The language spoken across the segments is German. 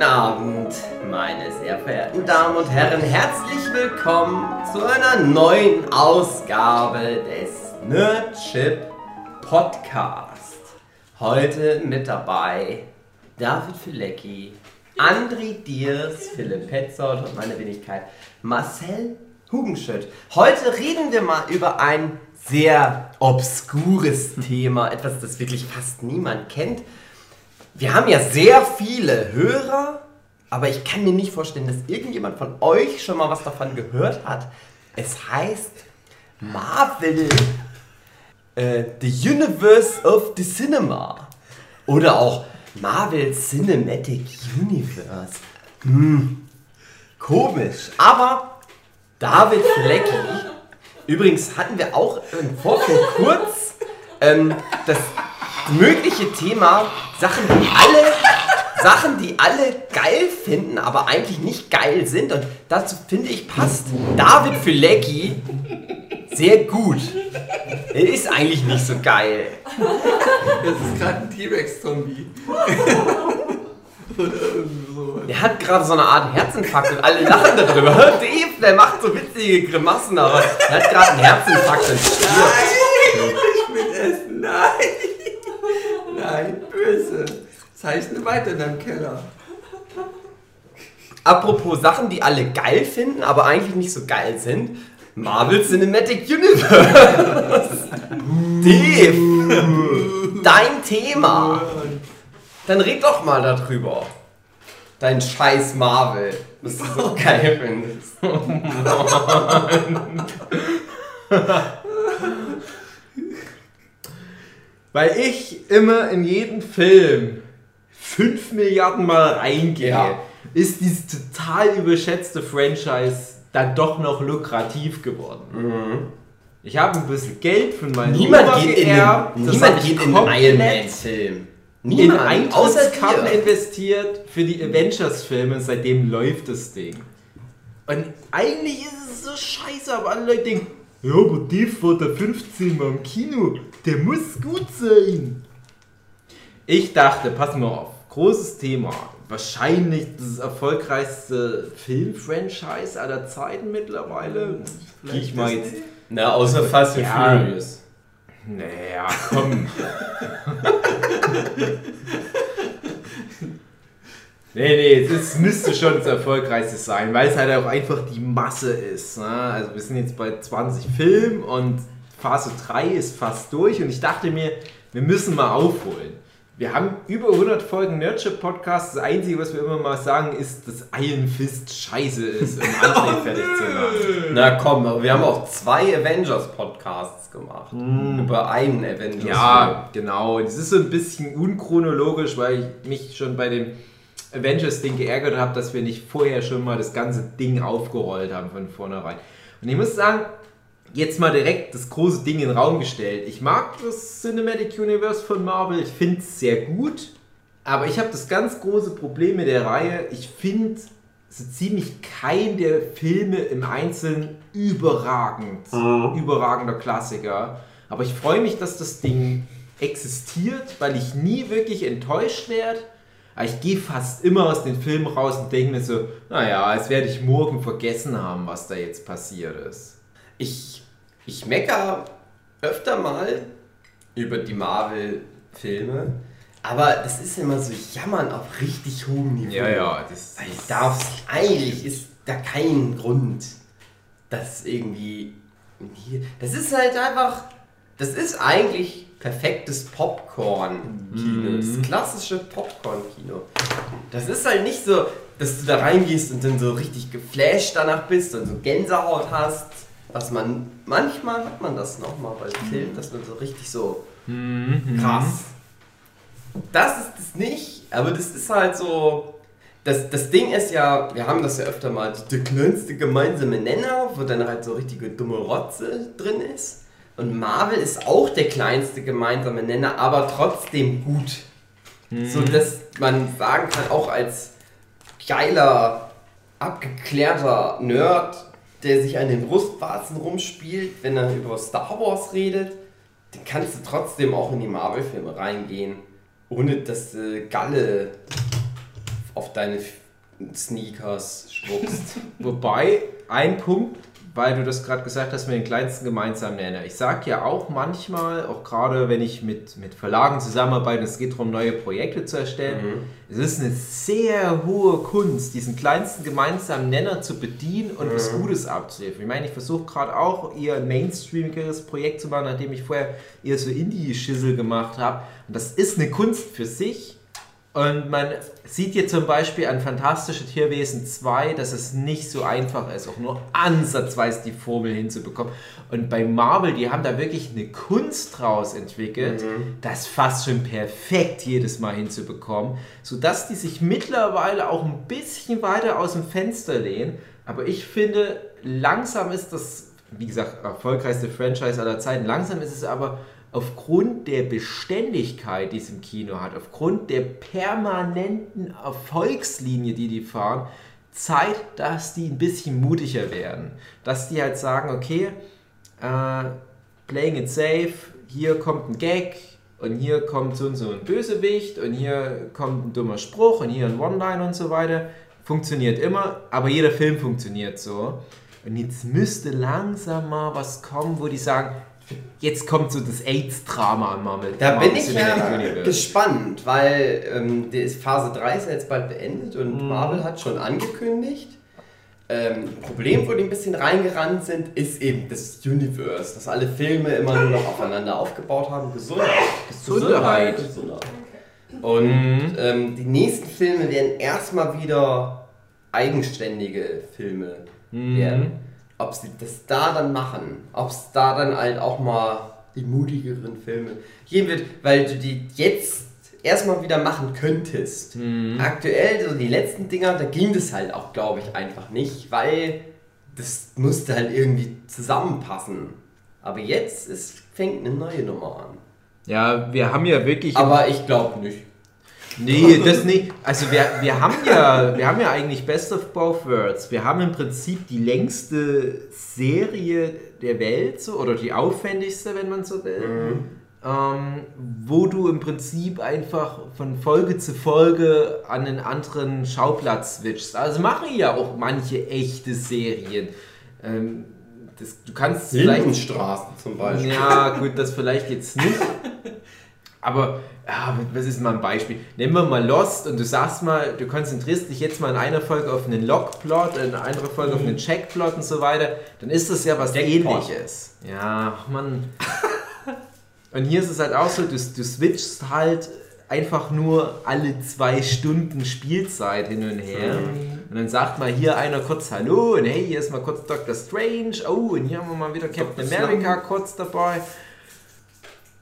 Guten Abend, meine sehr verehrten Damen und Herren. Herzlich willkommen zu einer neuen Ausgabe des Nerdship Podcast. Heute mit dabei David Filecki, Andri Diers, Philipp Petzold und meine Wenigkeit Marcel Hugenschütt. Heute reden wir mal über ein sehr obskures Thema, etwas, das wirklich fast niemand kennt. Wir haben ja sehr viele Hörer, aber ich kann mir nicht vorstellen, dass irgendjemand von euch schon mal was davon gehört hat. Es heißt Marvel, äh, The Universe of the Cinema. Oder auch Marvel Cinematic Universe. Hm, komisch. Aber David Flecki, übrigens hatten wir auch im Vorfeld kurz ähm, das mögliche Thema Sachen, die alle Sachen, die alle geil finden, aber eigentlich nicht geil sind. Und dazu finde ich passt David Filecki sehr gut. Er ist eigentlich nicht so geil. Das ist gerade ein T-Rex-Zombie. Oder irgendwie so. Der hat gerade so eine Art Herzinfarkt und alle lachen darüber. Dave, der macht so witzige Grimassen, aber er hat gerade einen Herzinfarkt und stirbt. Ich will essen. Nein. Nein, böse. Zeichne weiter in deinem Keller. Apropos Sachen, die alle geil finden, aber eigentlich nicht so geil sind. Marvel Cinematic Universe. Dave, dein Thema. Dann red doch mal darüber. Dein scheiß Marvel, was du so geil findest. Weil ich immer in jeden Film 5 Milliarden Mal reingehe, Ja. ist dieses total überschätzte Franchise dann doch noch lukrativ geworden. Ich habe ein bisschen Geld von meinem Niemand Opa geht in geerbt, den, das niemand geht in den komplett Iron Man Film. in Niemand, außer Eintrittskarten investiert für die Avengers-Filme, seitdem läuft das Ding. Und eigentlich ist es so scheiße, aber alle Leute denken, ja, aber Dave war der 15 Mal im Kino, der muss gut sein. Ich dachte, pass mal auf, großes Thema. Wahrscheinlich das erfolgreichste Film-Franchise aller Zeiten mittlerweile. Gehe ich mal jetzt. Na, außer Fast and Ja. Furious. Naja, komm. nee, nee, es müsste schon das erfolgreichste sein, weil es halt auch einfach die Masse ist. Ne? Also wir sind jetzt bei 20 Filmen und Phase 3 ist fast durch und ich dachte mir, wir müssen mal aufholen. Wir haben über 100 Folgen Nerdship Podcast. Das Einzige, was wir immer mal sagen, ist, dass Iron Fist scheiße ist, um André fertig zu machen. Na komm, aber wir haben auch zwei Avengers-Podcasts gemacht. Über einen Avengers. Ja, genau. Das ist so ein bisschen unchronologisch, weil ich mich schon bei dem Avengers-Ding geärgert habe, dass wir nicht vorher schon mal das ganze Ding aufgerollt haben von vornherein. Und ich muss sagen, jetzt mal direkt das große Ding in den Raum gestellt. Ich mag das Cinematic Universe von Marvel, ich finde es sehr gut, aber ich habe das ganz große Problem mit der Reihe. Ich finde so ziemlich kein der Filme im Einzelnen überragend. Überragender Klassiker. Aber ich freue mich, dass das Ding existiert, weil ich nie wirklich enttäuscht werde. Aber ich gehe fast immer aus den Filmen raus und denke mir so, naja, als werde ich morgen vergessen haben, was da jetzt passiert ist. Ich, ich mecker öfter mal über die Marvel-Filme, aber das ist immer so Jammern auf richtig hohem Niveau. das, Weil ich darf eigentlich ist da kein Grund, dass irgendwie. Das ist halt einfach. Das ist eigentlich perfektes Popcorn-Kino. Das klassische Popcorn-Kino. Das ist halt nicht so, dass du da reingehst und dann so richtig geflasht danach bist und so Gänsehaut hast. Was man. Manchmal hat man das nochmal bei Filmen, dass man so richtig so krass. Das ist es nicht, aber das ist halt so. Das, das Ding ist ja, wir haben das ja öfter mal, der kleinste gemeinsame Nenner, wo dann halt so richtige dumme Rotze drin ist. Und Marvel ist auch der kleinste gemeinsame Nenner, aber trotzdem gut. So dass man sagen kann, auch als geiler, abgeklärter Nerd, der sich an den Brustwarzen rumspielt, wenn er über Star Wars redet, dann kannst du trotzdem auch in die Marvel-Filme reingehen, ohne dass du Galle auf deine Sneakers spuckst. Wobei, ein Punkt, weil du das gerade gesagt hast, mit den kleinsten gemeinsamen Nenner. Ich sage ja auch manchmal, auch gerade wenn ich mit, mit Verlagen zusammenarbeite, es geht darum, neue Projekte zu erstellen, mhm. es ist eine sehr hohe Kunst, diesen kleinsten gemeinsamen Nenner zu bedienen und mhm. was Gutes abzuliefern. Ich meine, ich versuche gerade auch ein mainstreamigeres Projekt zu machen, nachdem ich vorher eher so Indie-Schissel gemacht habe. Und das ist eine Kunst für sich und man sieht hier zum Beispiel an Fantastische Tierwesen 2, dass es nicht so einfach ist, auch nur ansatzweise die Formel hinzubekommen. Und bei Marvel, die haben da wirklich eine Kunst draus entwickelt, mhm. das fast schon perfekt jedes Mal hinzubekommen, sodass die sich mittlerweile auch ein bisschen weiter aus dem Fenster lehnen. Aber ich finde, langsam ist das, wie gesagt, erfolgreichste Franchise aller Zeiten. Langsam ist es aber aufgrund der Beständigkeit, die es im Kino hat, aufgrund der permanenten Erfolgslinie, die die fahren, Zeit, dass die ein bisschen mutiger werden. Dass die halt sagen, okay, äh, playing it safe, hier kommt ein Gag und hier kommt so und so ein Bösewicht und hier kommt ein dummer Spruch und hier ein One-Line und so weiter. Funktioniert immer, aber jeder Film funktioniert so. Und jetzt müsste langsam mal was kommen, wo die sagen, Jetzt kommt so das AIDS-Drama am Marvel. Da bin ich ja gespannt, weil ähm, die Phase 3 ist ja jetzt bald beendet und mhm. Marvel hat schon angekündigt. Ähm, Problem, wo die ein bisschen reingerannt sind, ist eben das Universe, dass alle Filme immer nur noch aufeinander aufgebaut haben. Gesundheit. Gesundheit. Gesundheit. Und mhm. ähm, die nächsten Filme werden erstmal wieder eigenständige Filme mhm. werden ob sie das da dann machen, ob es da dann halt auch mal die mutigeren Filme geben wird, weil du die jetzt erstmal wieder machen könntest. Mhm. Aktuell, so die letzten Dinger, da ging das halt auch, glaube ich, einfach nicht, weil das musste halt irgendwie zusammenpassen. Aber jetzt ist, fängt eine neue Nummer an. Ja, wir haben ja wirklich. Aber ich glaube nicht. Nee, das nicht. Also wir, wir haben ja, wir haben ja eigentlich Best of Both Worlds. Wir haben im Prinzip die längste Serie der Welt, so, oder die aufwendigste, wenn man so will. Mhm. Ähm, wo du im Prinzip einfach von Folge zu Folge an einen anderen Schauplatz switchst. Also machen ja auch manche echte Serien. Ähm, das, du kannst Lindenstraßen zum Beispiel. Ja, gut, das vielleicht jetzt nicht. Aber ja, was ist mal ein Beispiel? Nehmen wir mal Lost und du sagst mal, du konzentrierst dich jetzt mal in einer Folge auf einen Log-Plot, in einer anderen Folge mhm. auf einen Check-Plot und so weiter, dann ist das ja was ähnliches. Ja, man. und hier ist es halt auch so, du, du switchst halt einfach nur alle zwei Stunden Spielzeit hin und her. Mhm. Und dann sagt mal hier einer kurz Hallo und hey, hier ist mal kurz Doctor Strange. Oh, und hier haben wir mal wieder Captain America kurz dabei.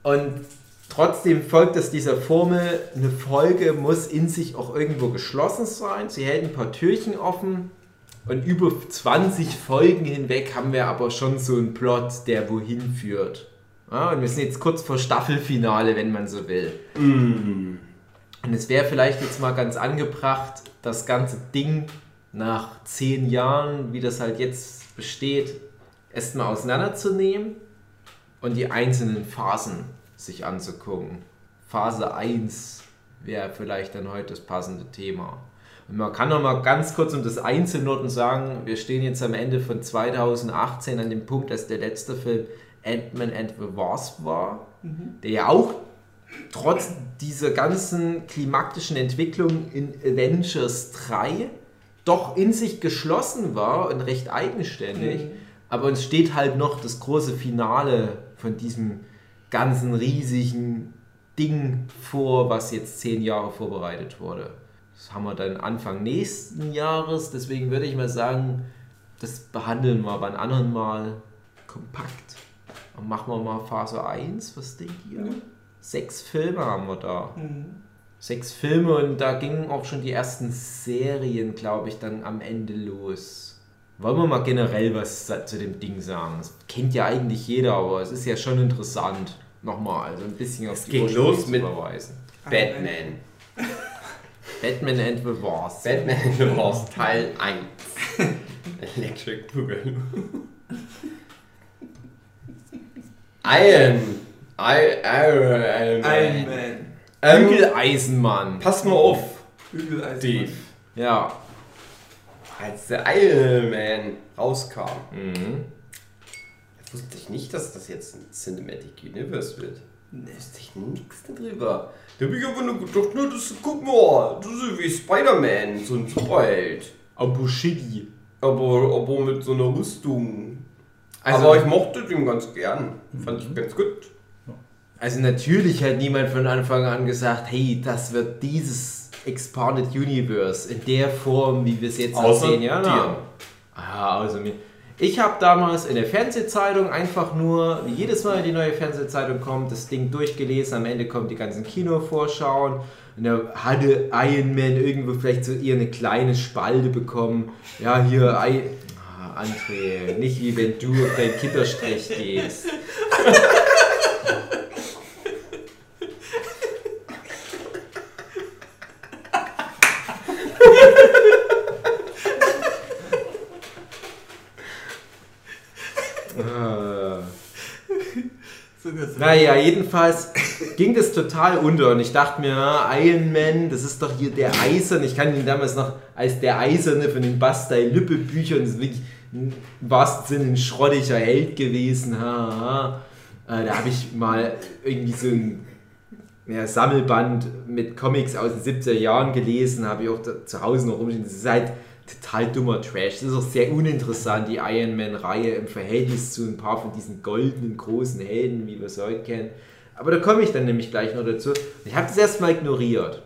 Und Trotzdem folgt es dieser Formel, eine Folge muss in sich auch irgendwo geschlossen sein. Sie hält ein paar Türchen offen und über 20 Folgen hinweg haben wir aber schon so einen Plot, der wohin führt. Ja, und wir sind jetzt kurz vor Staffelfinale, wenn man so will. Mm. Und es wäre vielleicht jetzt mal ganz angebracht, das ganze Ding nach zehn Jahren, wie das halt jetzt besteht, erstmal auseinanderzunehmen und die einzelnen Phasen sich anzugucken. Phase 1 wäre vielleicht dann heute das passende Thema. Und man kann noch mal ganz kurz um das Einzelnoten sagen, wir stehen jetzt am Ende von 2018 an dem Punkt, dass der letzte Film Ant-Man and the Wasp war, mhm. der ja auch trotz dieser ganzen klimatischen Entwicklung in Avengers 3 doch in sich geschlossen war und recht eigenständig. Mhm. Aber uns steht halt noch das große Finale von diesem ganzen riesigen Ding vor, was jetzt zehn Jahre vorbereitet wurde. Das haben wir dann Anfang nächsten Jahres, deswegen würde ich mal sagen, das behandeln wir beim anderen Mal kompakt. Und machen wir mal Phase 1, was denkt ihr? Mhm. Sechs Filme haben wir da. Mhm. Sechs Filme und da gingen auch schon die ersten Serien, glaube ich, dann am Ende los. Wollen wir mal generell was zu dem Ding sagen? Das kennt ja eigentlich jeder, aber es ist ja schon interessant. Nochmal, also ein bisschen auf es die ging los mit verweisen. Batman. Batman and the Wars. Batman and the Wars Teil 1. Electric Boogaloo. Iron. Iron, Iron Man. Iron Man. Ähm, Bügeleisenmann. Pass mal auf. Bügeleisenmann. Ja. Als der Iron Man rauskam, Mhm. wusste ich nicht, dass das jetzt ein Cinematic Universe wird. Da wusste ich nichts darüber. Da habe ich aber nur gedacht, na, das, guck mal, das ist wie Spider-Man, so ein Superheld. Abushigi. Aber, aber mit so einer Rüstung. Also- aber ich mochte den ganz gern. Fand ich ganz gut. Also natürlich hat niemand von Anfang an gesagt, hey, das wird dieses Expanded Universe in der Form, wie wir es jetzt Außer sehen. Ja, dir. Ah, außer mir. Ich habe damals in der Fernsehzeitung einfach nur, wie jedes Mal die neue Fernsehzeitung kommt, das Ding durchgelesen. Am Ende kommen die ganzen Kinovorschauen. Und da hatte Iron Man irgendwo vielleicht so eher eine kleine Spalte bekommen. Ja, hier, I ah, André, nicht wie wenn du auf deinen Kinderstrich gehst. So. Naja, jedenfalls ging das total unter und ich dachte mir, Iron Man, das ist doch hier der Eiserne. Ich kann ihn damals noch als der Eiserne von den Bastei-Lübbe-Büchern, das ist wirklich im wahrsten Sinne ein schrottiger Held gewesen. Ha, ha. Äh, da habe ich mal irgendwie so ein ja, Sammelband mit Comics aus den 70er Jahren gelesen, habe ich auch zu Hause noch rumstehen. Das ist halt total dummer Trash. Das ist auch sehr uninteressant, die Iron Man-Reihe im Verhältnis zu ein paar von diesen goldenen großen Helden, wie wir es heute kennen. Aber da komme ich dann nämlich gleich noch dazu. Ich habe das erstmal ignoriert.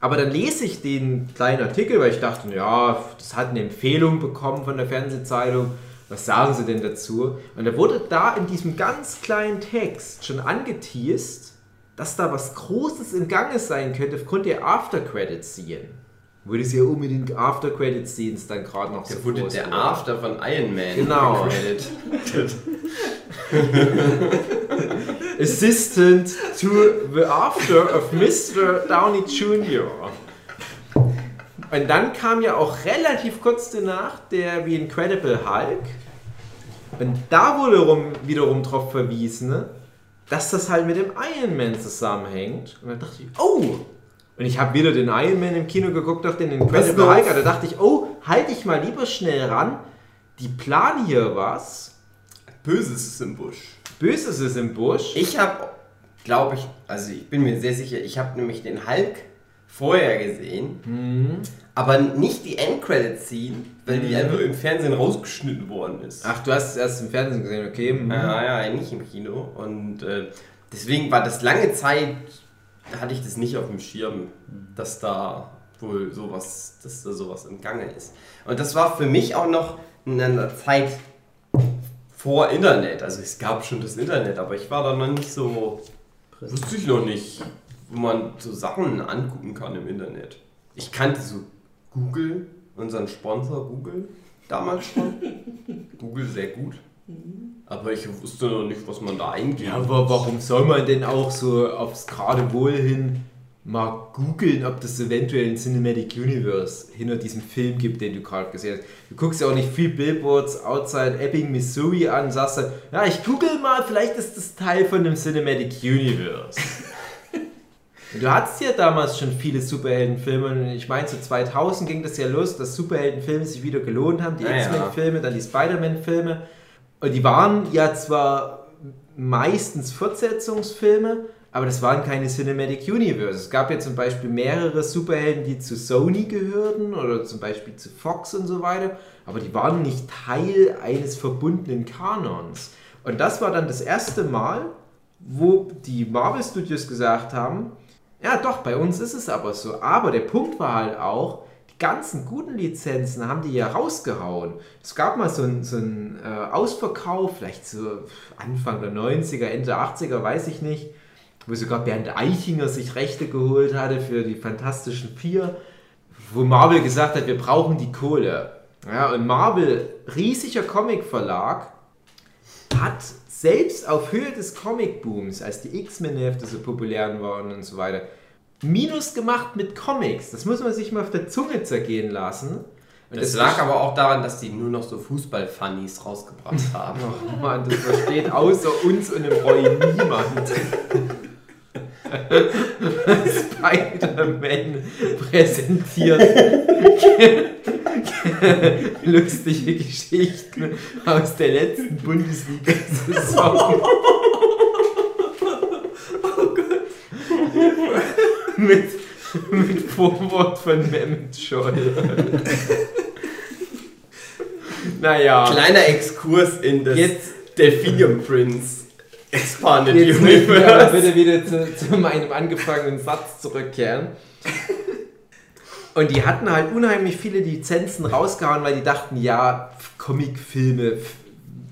Aber dann lese ich den kleinen Artikel, weil ich dachte, ja, das hat eine Empfehlung bekommen von der Fernsehzeitung. Was sagen sie denn dazu? Und da wurde da in diesem ganz kleinen Text schon angeteased, dass da was Großes im Gange sein könnte aufgrund der After-Credit-Szenen. Wo das ja unbedingt After-Credit-Scenes dann gerade noch so Der wurde der. After von Iron Man. Genau. Assistant to the After of Mr. Downey Jr. Und dann kam ja auch relativ kurz danach der The Incredible Hulk. Und da wurde rum, wiederum darauf verwiesen, ne, dass das halt mit dem Iron Man zusammenhängt. Und dann dachte ich, oh! Und ich habe wieder den Iron Man im Kino geguckt, auch den Incredible Hulk. Da dachte ich, oh, halte ich mal lieber schnell ran. Die planen hier was. Böses ist im Busch. Böses ist im Busch. Ich habe, glaube ich, also ich bin mir sehr sicher, ich habe nämlich den Hulk vorher gesehen, Mhm. aber nicht die Endcredit-Scene, weil die einfach im Fernsehen rausgeschnitten worden ist. Ach, du hast es erst im Fernsehen gesehen, okay. mhm. Ja, ja, nicht im Kino. Und äh, deswegen war das lange Zeit, hatte ich das nicht auf dem Schirm, dass da wohl sowas, dass da sowas im Gange ist. Und das war für mich auch noch in einer Zeit vor Internet. Also es gab schon das Internet, aber ich war da noch nicht so, wusste ich noch nicht, wo man so Sachen angucken kann im Internet. Ich kannte so Google, unseren Sponsor Google, damals schon. Google sehr gut. Aber ich wusste noch nicht, was man da eingeht. Ja, aber warum soll man denn auch so aufs gerade Wohl hin mal googeln, ob das eventuell ein Cinematic Universe hinter diesem Film gibt, den du gerade gesehen hast? Du guckst ja auch nicht viel Billboards outside Ebbing, Missouri an und sagst dann, ja, ich google mal, vielleicht ist das Teil von dem Cinematic Universe. Du hattest ja damals schon viele Superheldenfilme und ich meine, zu 2000 ging das ja los, dass Superheldenfilme sich wieder gelohnt haben, die Ja, ja. X-Men-Filme, dann die Spider-Man-Filme. Die waren ja zwar meistens Fortsetzungsfilme, aber das waren keine Cinematic Universe. Es gab ja zum Beispiel mehrere Superhelden, die zu Sony gehörten oder zum Beispiel zu Fox und so weiter, aber die waren nicht Teil eines verbundenen Kanons. Und das war dann das erste Mal, wo die Marvel Studios gesagt haben, ja doch, bei uns ist es aber so. Aber der Punkt war halt auch, ganzen guten Lizenzen haben die ja rausgehauen. Es gab mal so einen so äh, Ausverkauf, vielleicht so Anfang der 90er, Ende der 80er, weiß ich nicht, wo sogar Bernd Eichinger sich Rechte geholt hatte für die Fantastischen Vier, wo Marvel gesagt hat, wir brauchen die Kohle. Ja, und Marvel, riesiger Comicverlag, hat selbst auf Höhe des Comicbooms, als die X-Men-Hefte so populär waren und so weiter, Minus gemacht mit Comics. Das muss man sich mal auf der Zunge zergehen lassen. Und Das lag aber auch daran, dass die nur noch so Fußball-Funnies rausgebracht haben. Oh Mann, das versteht außer uns und dem Roy niemand. Spider-Man präsentiert. Lustige Geschichten aus der letzten Bundesliga-Saison. Oh Gott. Mit, mit Vorwort von Mehmet Scholl. naja. Kleiner Exkurs in das Jetzt- Delphinium Prince Expanded Jetzt möchten wir aber Universe. bitte wieder zu, zu meinem angefangenen Satz zurückkehren. Und die hatten halt unheimlich viele Lizenzen rausgehauen, weil die dachten, ja, Comicfilme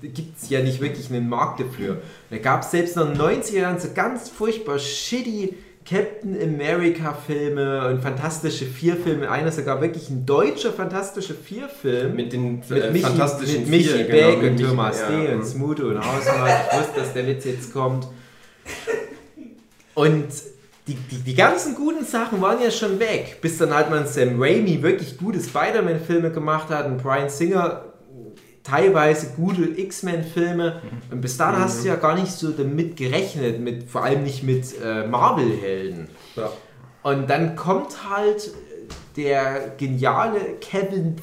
gibt es ja nicht wirklich einen Markt dafür. Und da gab es selbst noch in den 90er Jahren so ganz furchtbar shitty Captain America Filme und Fantastische Vier Filme. Einer sogar wirklich ein deutscher Fantastische Vier Film. Mit den Mit äh, Michi, fantastischen mit Michi Vier, Beck genau, mit und Michi- Thomas ja. D. und Smudo und Hausmann. Ich wusste, dass der Witz jetzt kommt. Und die, die, die ganzen guten Sachen waren ja schon weg, bis dann halt man Sam Raimi wirklich gute Spider-Man-Filme gemacht hat und Brian Singer teilweise gute X-Men-Filme. Und bis dahin hast du ja gar nicht so damit gerechnet, mit, vor allem nicht mit äh, Marvel-Helden. Ja. Und dann kommt halt der geniale Kevin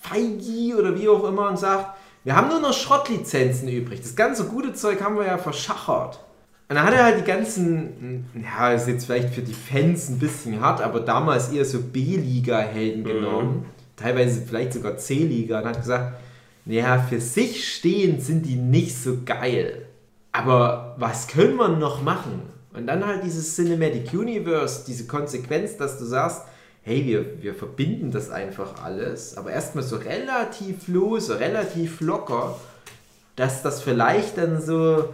Feige oder wie auch immer und sagt, wir haben nur noch Schrottlizenzen übrig. Das ganze gute Zeug haben wir ja verschachert. Und dann hat er halt die ganzen, ja, ist jetzt vielleicht für die Fans ein bisschen hart, aber damals eher so B-Liga-Helden genommen, teilweise vielleicht sogar C-Liga, und hat gesagt, naja, für sich stehend sind die nicht so geil. Aber was können wir noch machen? Und dann halt dieses Cinematic Universe, diese Konsequenz, dass du sagst, hey, wir, wir verbinden das einfach alles, aber erstmal so relativ lose, relativ locker, dass das vielleicht dann so,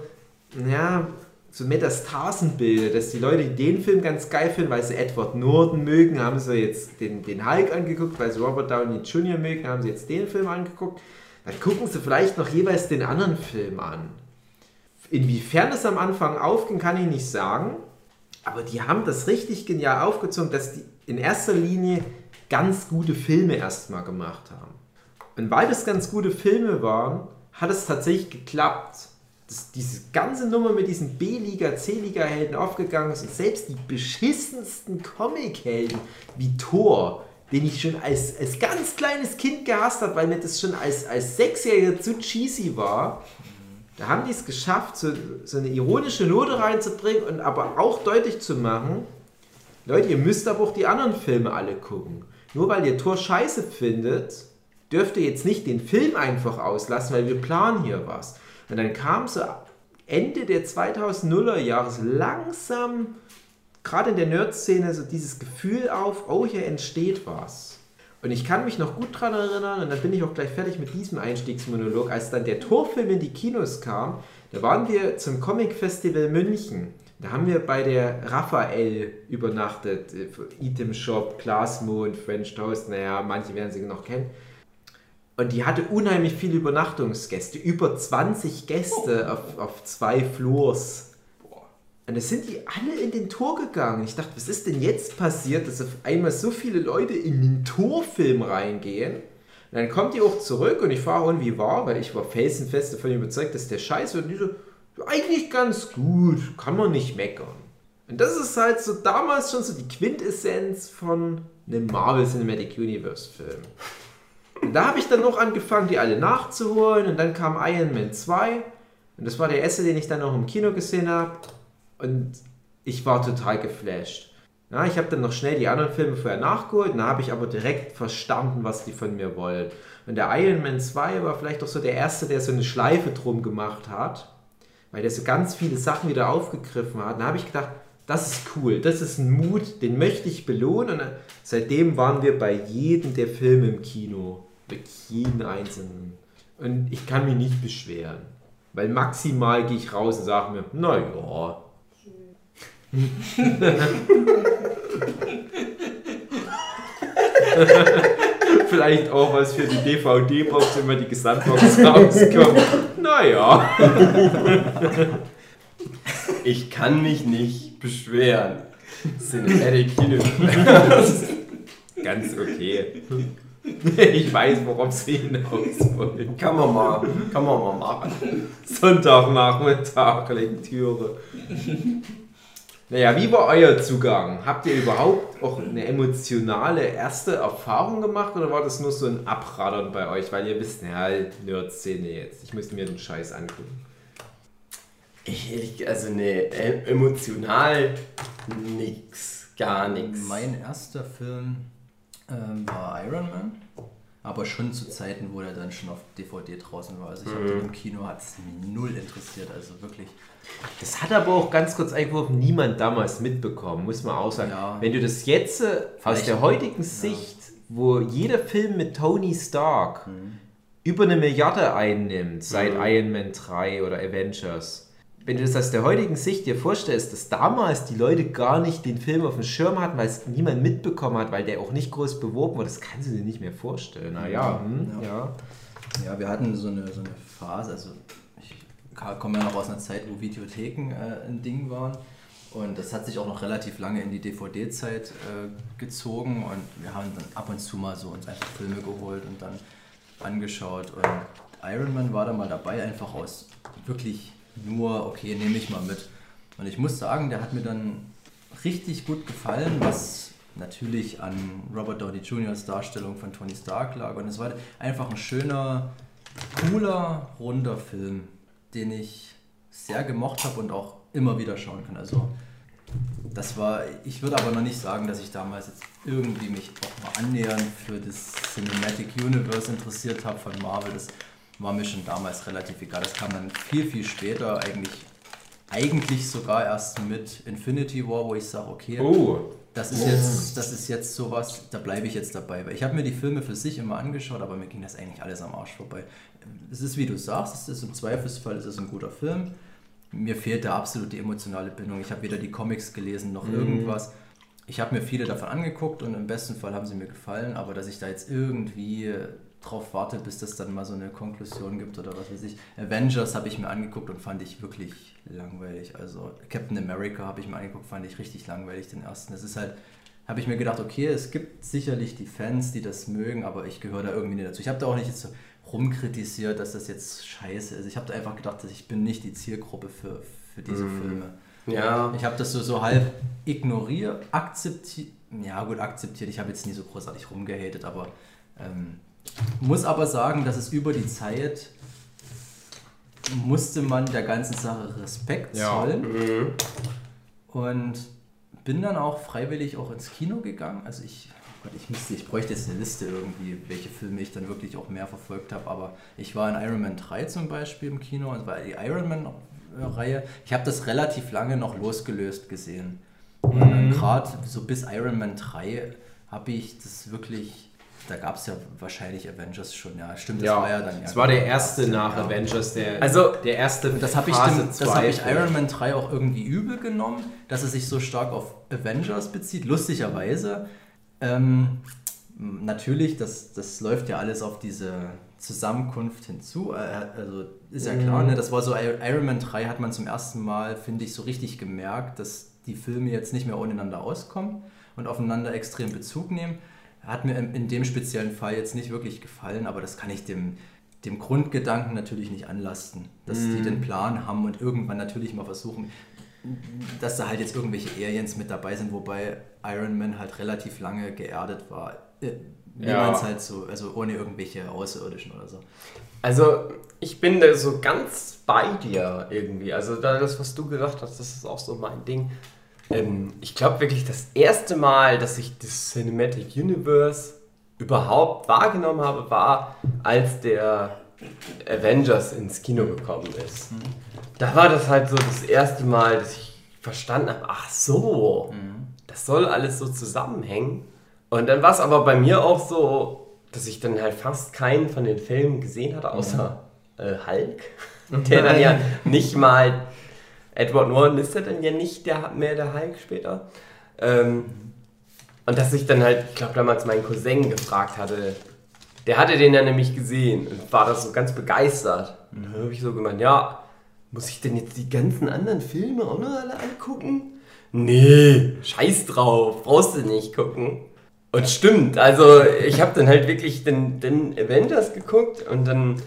ja, so Metastasen bildet, dass die Leute die den Film ganz geil finden, weil sie Edward Norton mögen, haben sie jetzt den, den Hulk angeguckt, weil sie Robert Downey Jr. mögen, haben sie jetzt den Film angeguckt. Dann gucken sie vielleicht noch jeweils den anderen Film an. Inwiefern es am Anfang aufging, kann ich nicht sagen. Aber die haben das richtig genial aufgezogen, dass die in erster Linie ganz gute Filme erstmal gemacht haben. Und weil das ganz gute Filme waren, hat es tatsächlich geklappt, dass diese ganze Nummer mit diesen B-Liga, C-Liga-Helden aufgegangen ist und selbst die beschissensten Comic-Helden wie Thor, den ich schon als, als ganz kleines Kind gehasst habe, weil mir das schon als, als Sechsjähriger zu cheesy war, da haben die es geschafft, so, so eine ironische Note reinzubringen und aber auch deutlich zu machen, Leute, ihr müsst aber auch die anderen Filme alle gucken. Nur weil ihr Tor scheiße findet, dürft ihr jetzt nicht den Film einfach auslassen, weil wir planen hier was. Und dann kam so Ende der 2000er Jahre langsam, gerade in der Nerd-Szene, so dieses Gefühl auf, oh, hier entsteht was. Und ich kann mich noch gut daran erinnern, und dann bin ich auch gleich fertig mit diesem Einstiegsmonolog, als dann der Torfilm in die Kinos kam, da waren wir zum Comic-Festival München. Da haben wir bei der Raphael übernachtet, äh, Item Shop, Glasmond, French Toast, naja, manche werden sie noch kennen. Und die hatte unheimlich viele Übernachtungsgäste, über 20 Gäste auf, auf zwei Floors. Und da sind die alle in den Tor gegangen. Ich dachte, was ist denn jetzt passiert, dass auf einmal so viele Leute in den Torfilm reingehen? Und dann kommt die auch zurück und ich frage, und wie war? Weil ich war felsenfest davon überzeugt, dass der scheiße wird. Und die so, eigentlich ganz gut, kann man nicht meckern. Und das ist halt so damals schon so die Quintessenz von einem Marvel Cinematic Universe Film. Und da habe ich dann noch angefangen, die alle nachzuholen. Und dann kam Iron Man 2. Und das war der erste, den ich dann noch im Kino gesehen habe. Und ich war total geflasht. Ja, ich habe dann noch schnell die anderen Filme vorher nachgeholt. Und da habe ich aber direkt verstanden, was die von mir wollen. Und der Iron Man 2 war vielleicht auch so der erste, der so eine Schleife drum gemacht hat. Weil der so ganz viele Sachen wieder aufgegriffen hat. Da habe ich gedacht, das ist cool, das ist ein Mut, den möchte ich belohnen. Und seitdem waren wir bei jedem der Filme im Kino. Wirklich jeden einzelnen. Und ich kann mich nicht beschweren. Weil maximal gehe ich raus und sage mir, naja. Vielleicht auch was für die DVD-Box, wenn mal die Gesamtbox rauskommt. Naja. Ich kann mich nicht beschweren. Cinematic Universe. Ganz okay. Ich weiß, worauf sie hinaus wollen. Kann man mal, kann man mal machen. Sonntagnachmittag, Lektüre. Naja, wie war euer Zugang? Habt ihr überhaupt auch eine emotionale erste Erfahrung gemacht oder war das nur so ein Abradern bei euch, weil ihr wisst, ja, Nerd-Szene jetzt, ich müsste mir den Scheiß angucken? Ich, also ne, emotional nix, gar nichts. Mein erster Film ähm, war Iron Man. Aber schon zu Zeiten, wo er dann schon auf DVD draußen war. Also ich mhm. habe im Kino hat es null interessiert, also wirklich. Das hat aber auch ganz kurz eingeworfen niemand damals mitbekommen, muss man auch sagen. Ja. Wenn du das jetzt äh, aus der heutigen Sicht, wo jeder Film mit Tony Stark mhm. über eine Milliarde einnimmt, seit mhm. Iron Man 3 oder Avengers, wenn du das aus der heutigen Sicht dir vorstellst, dass damals die Leute gar nicht den Film auf dem Schirm hatten, weil es niemand mitbekommen hat, weil der auch nicht groß beworben wurde, das kannst du dir nicht mehr vorstellen. Naja, hm, ja. ja. Ja, wir hatten so eine, so eine Phase, also ich komme ja noch aus einer Zeit, wo Videotheken äh, ein Ding waren. Und das hat sich auch noch relativ lange in die DVD-Zeit äh, gezogen und wir haben dann ab und zu mal so uns einfach Filme geholt und dann angeschaut. Und Iron Man war da mal dabei, einfach aus wirklich nur, okay, nehme ich mal mit. Und ich muss sagen, der hat mir dann richtig gut gefallen, was natürlich an Robert Downey Jr.'s Darstellung von Tony Stark lag. Und es war einfach ein schöner, cooler, runder Film, den ich sehr gemocht habe und auch immer wieder schauen kann. Also das war, ich würde aber noch nicht sagen, dass ich damals jetzt irgendwie mich auch mal annähernd für das Cinematic Universe interessiert habe von Marvel. Das war mir schon damals relativ egal. Das kam dann viel, viel später, eigentlich, eigentlich sogar erst mit Infinity War, wo ich sage, okay, oh. das, ist jetzt, das ist jetzt sowas, da bleibe ich jetzt dabei. Weil ich habe mir die Filme für sich immer angeschaut, aber mir ging das eigentlich alles am Arsch vorbei. Es ist, wie du sagst, es ist im Zweifelsfall es ist ein guter Film. Mir fehlt da absolut die emotionale Bindung. Ich habe weder die Comics gelesen noch mhm. irgendwas. Ich habe mir viele davon angeguckt und im besten Fall haben sie mir gefallen, aber dass ich da jetzt irgendwie drauf warte, bis das dann mal so eine Konklusion gibt oder was weiß ich. Avengers habe ich mir angeguckt und fand ich wirklich langweilig. Also Captain America habe ich mir angeguckt, fand ich richtig langweilig, den ersten. Das ist halt, habe ich mir gedacht, okay, es gibt sicherlich die Fans, die das mögen, aber ich gehöre da irgendwie nicht dazu. Ich habe da auch nicht jetzt so rumkritisiert, dass das jetzt scheiße ist. Ich habe da einfach gedacht, dass ich bin nicht die Zielgruppe für, für diese mm. Filme. Ja. Ich habe das so, so halb ignoriert, akzeptiert. Ja, gut, akzeptiert. Ich habe jetzt nie so großartig rumgehatet, aber ähm, muss aber sagen, dass es über die Zeit musste man der ganzen Sache Respekt zollen. Ja. Mhm. Und bin dann auch freiwillig auch ins Kino gegangen. Also ich, oh ich müsste, ich bräuchte jetzt eine Liste irgendwie, welche Filme ich dann wirklich auch mehr verfolgt habe. Aber ich war in Iron Man 3 zum Beispiel im Kino, und war die Iron Man Reihe. Ich habe das relativ lange noch losgelöst gesehen. Und mhm. gerade so bis Iron Man 3 habe ich das wirklich da gab es ja wahrscheinlich Avengers schon, ja, stimmt, das ja, war ja dann ja. Das war der erste nach ja. Avengers, der, also, der erste. Das habe ich, dem, das hab ich Iron Man 3 auch irgendwie übel genommen, dass es sich so stark auf Avengers bezieht, lustigerweise. Ähm, natürlich, das, das läuft ja alles auf diese Zusammenkunft hinzu. Äh, also ist ja klar, mhm. ne? das war so, Iron Man 3 hat man zum ersten Mal, finde ich, so richtig gemerkt, dass die Filme jetzt nicht mehr ohneinander auskommen und aufeinander extrem Bezug nehmen. Hat mir in dem speziellen Fall jetzt nicht wirklich gefallen, aber das kann ich dem, dem Grundgedanken natürlich nicht anlasten, dass mm. die den Plan haben und irgendwann natürlich mal versuchen, dass da halt jetzt irgendwelche Aliens mit dabei sind, wobei Iron Man halt relativ lange geerdet war. Äh, wie ja. man es halt so, also ohne irgendwelche Außerirdischen oder so. Also ich bin da so ganz bei dir irgendwie. Also das, was du gesagt hast, das ist auch so mein Ding. Ähm, ich glaube wirklich, das erste Mal, dass ich das Cinematic Universe überhaupt wahrgenommen habe, war, als der Avengers ins Kino gekommen ist. Mhm. Da war das halt so das erste Mal, dass ich verstanden habe, ach so, mhm. das soll alles so zusammenhängen. Und dann war es aber bei mir auch so, dass ich dann halt fast keinen von den Filmen gesehen hatte, außer mhm. äh, Hulk, der dann ja nicht mal Edward Norton ist ja dann ja nicht der, mehr der Hulk später. Ähm, und dass ich dann halt, ich glaube damals meinen Cousin gefragt hatte, der hatte den ja nämlich gesehen und war da so ganz begeistert. Und dann habe ich so gemeint, ja, muss ich denn jetzt die ganzen anderen Filme auch noch alle angucken? Nee, scheiß drauf, brauchst du nicht gucken. Und stimmt, also ich habe dann halt wirklich den, den Avengers geguckt und dann,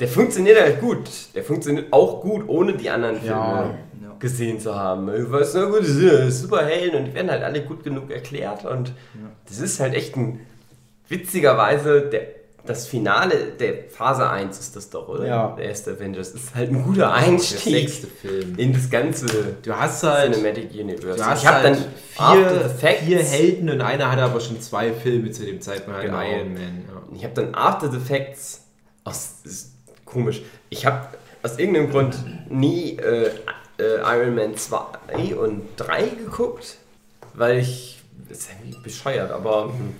der funktioniert halt gut. Der funktioniert auch gut ohne die anderen Filme. Ja. gesehen zu haben. Ich weiß nur gut, das sind Superhelden und die werden halt alle gut genug erklärt und das ist halt echt ein witzigerweise der, das Finale der Phase 1 ist das doch, oder? Ja. Der erste Avengers ist halt ein guter Der Einstieg sechste Film. in das ganze Du hast halt, Cinematic Universe. du hast ich habe halt dann vier, the Facts, vier Helden und einer hatte aber schon zwei Filme zu dem Zeitpunkt, halt Genau. Iron Man. Ja. Ich habe dann After the Facts, aus, ist komisch, ich habe aus irgendeinem Grund nie äh, äh, Iron Man 2 und 3 geguckt, weil ich, das ist irgendwie bescheuert, aber hm,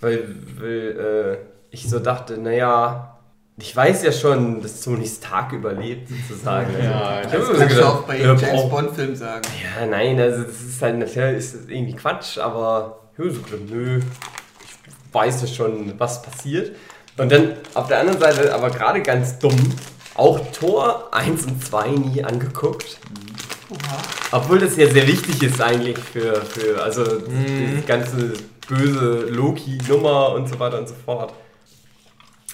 weil, weil äh, ich so dachte, naja, ich weiß ja schon, dass Tony Stark überlebt, sozusagen. Ja, ich Das kannst du auch bei ja, James boah, Bond-Filmen sagen. ja, nein, also das ist halt natürlich ist irgendwie Quatsch, aber ich so gedacht, nö, ich weiß ja schon, was passiert. Und dann auf der anderen Seite, aber gerade ganz dumm, auch Tor 1 und 2 nie angeguckt. Obwohl das ja sehr wichtig ist eigentlich für, für also Mhm. die ganze böse Loki-Nummer und so weiter und so fort.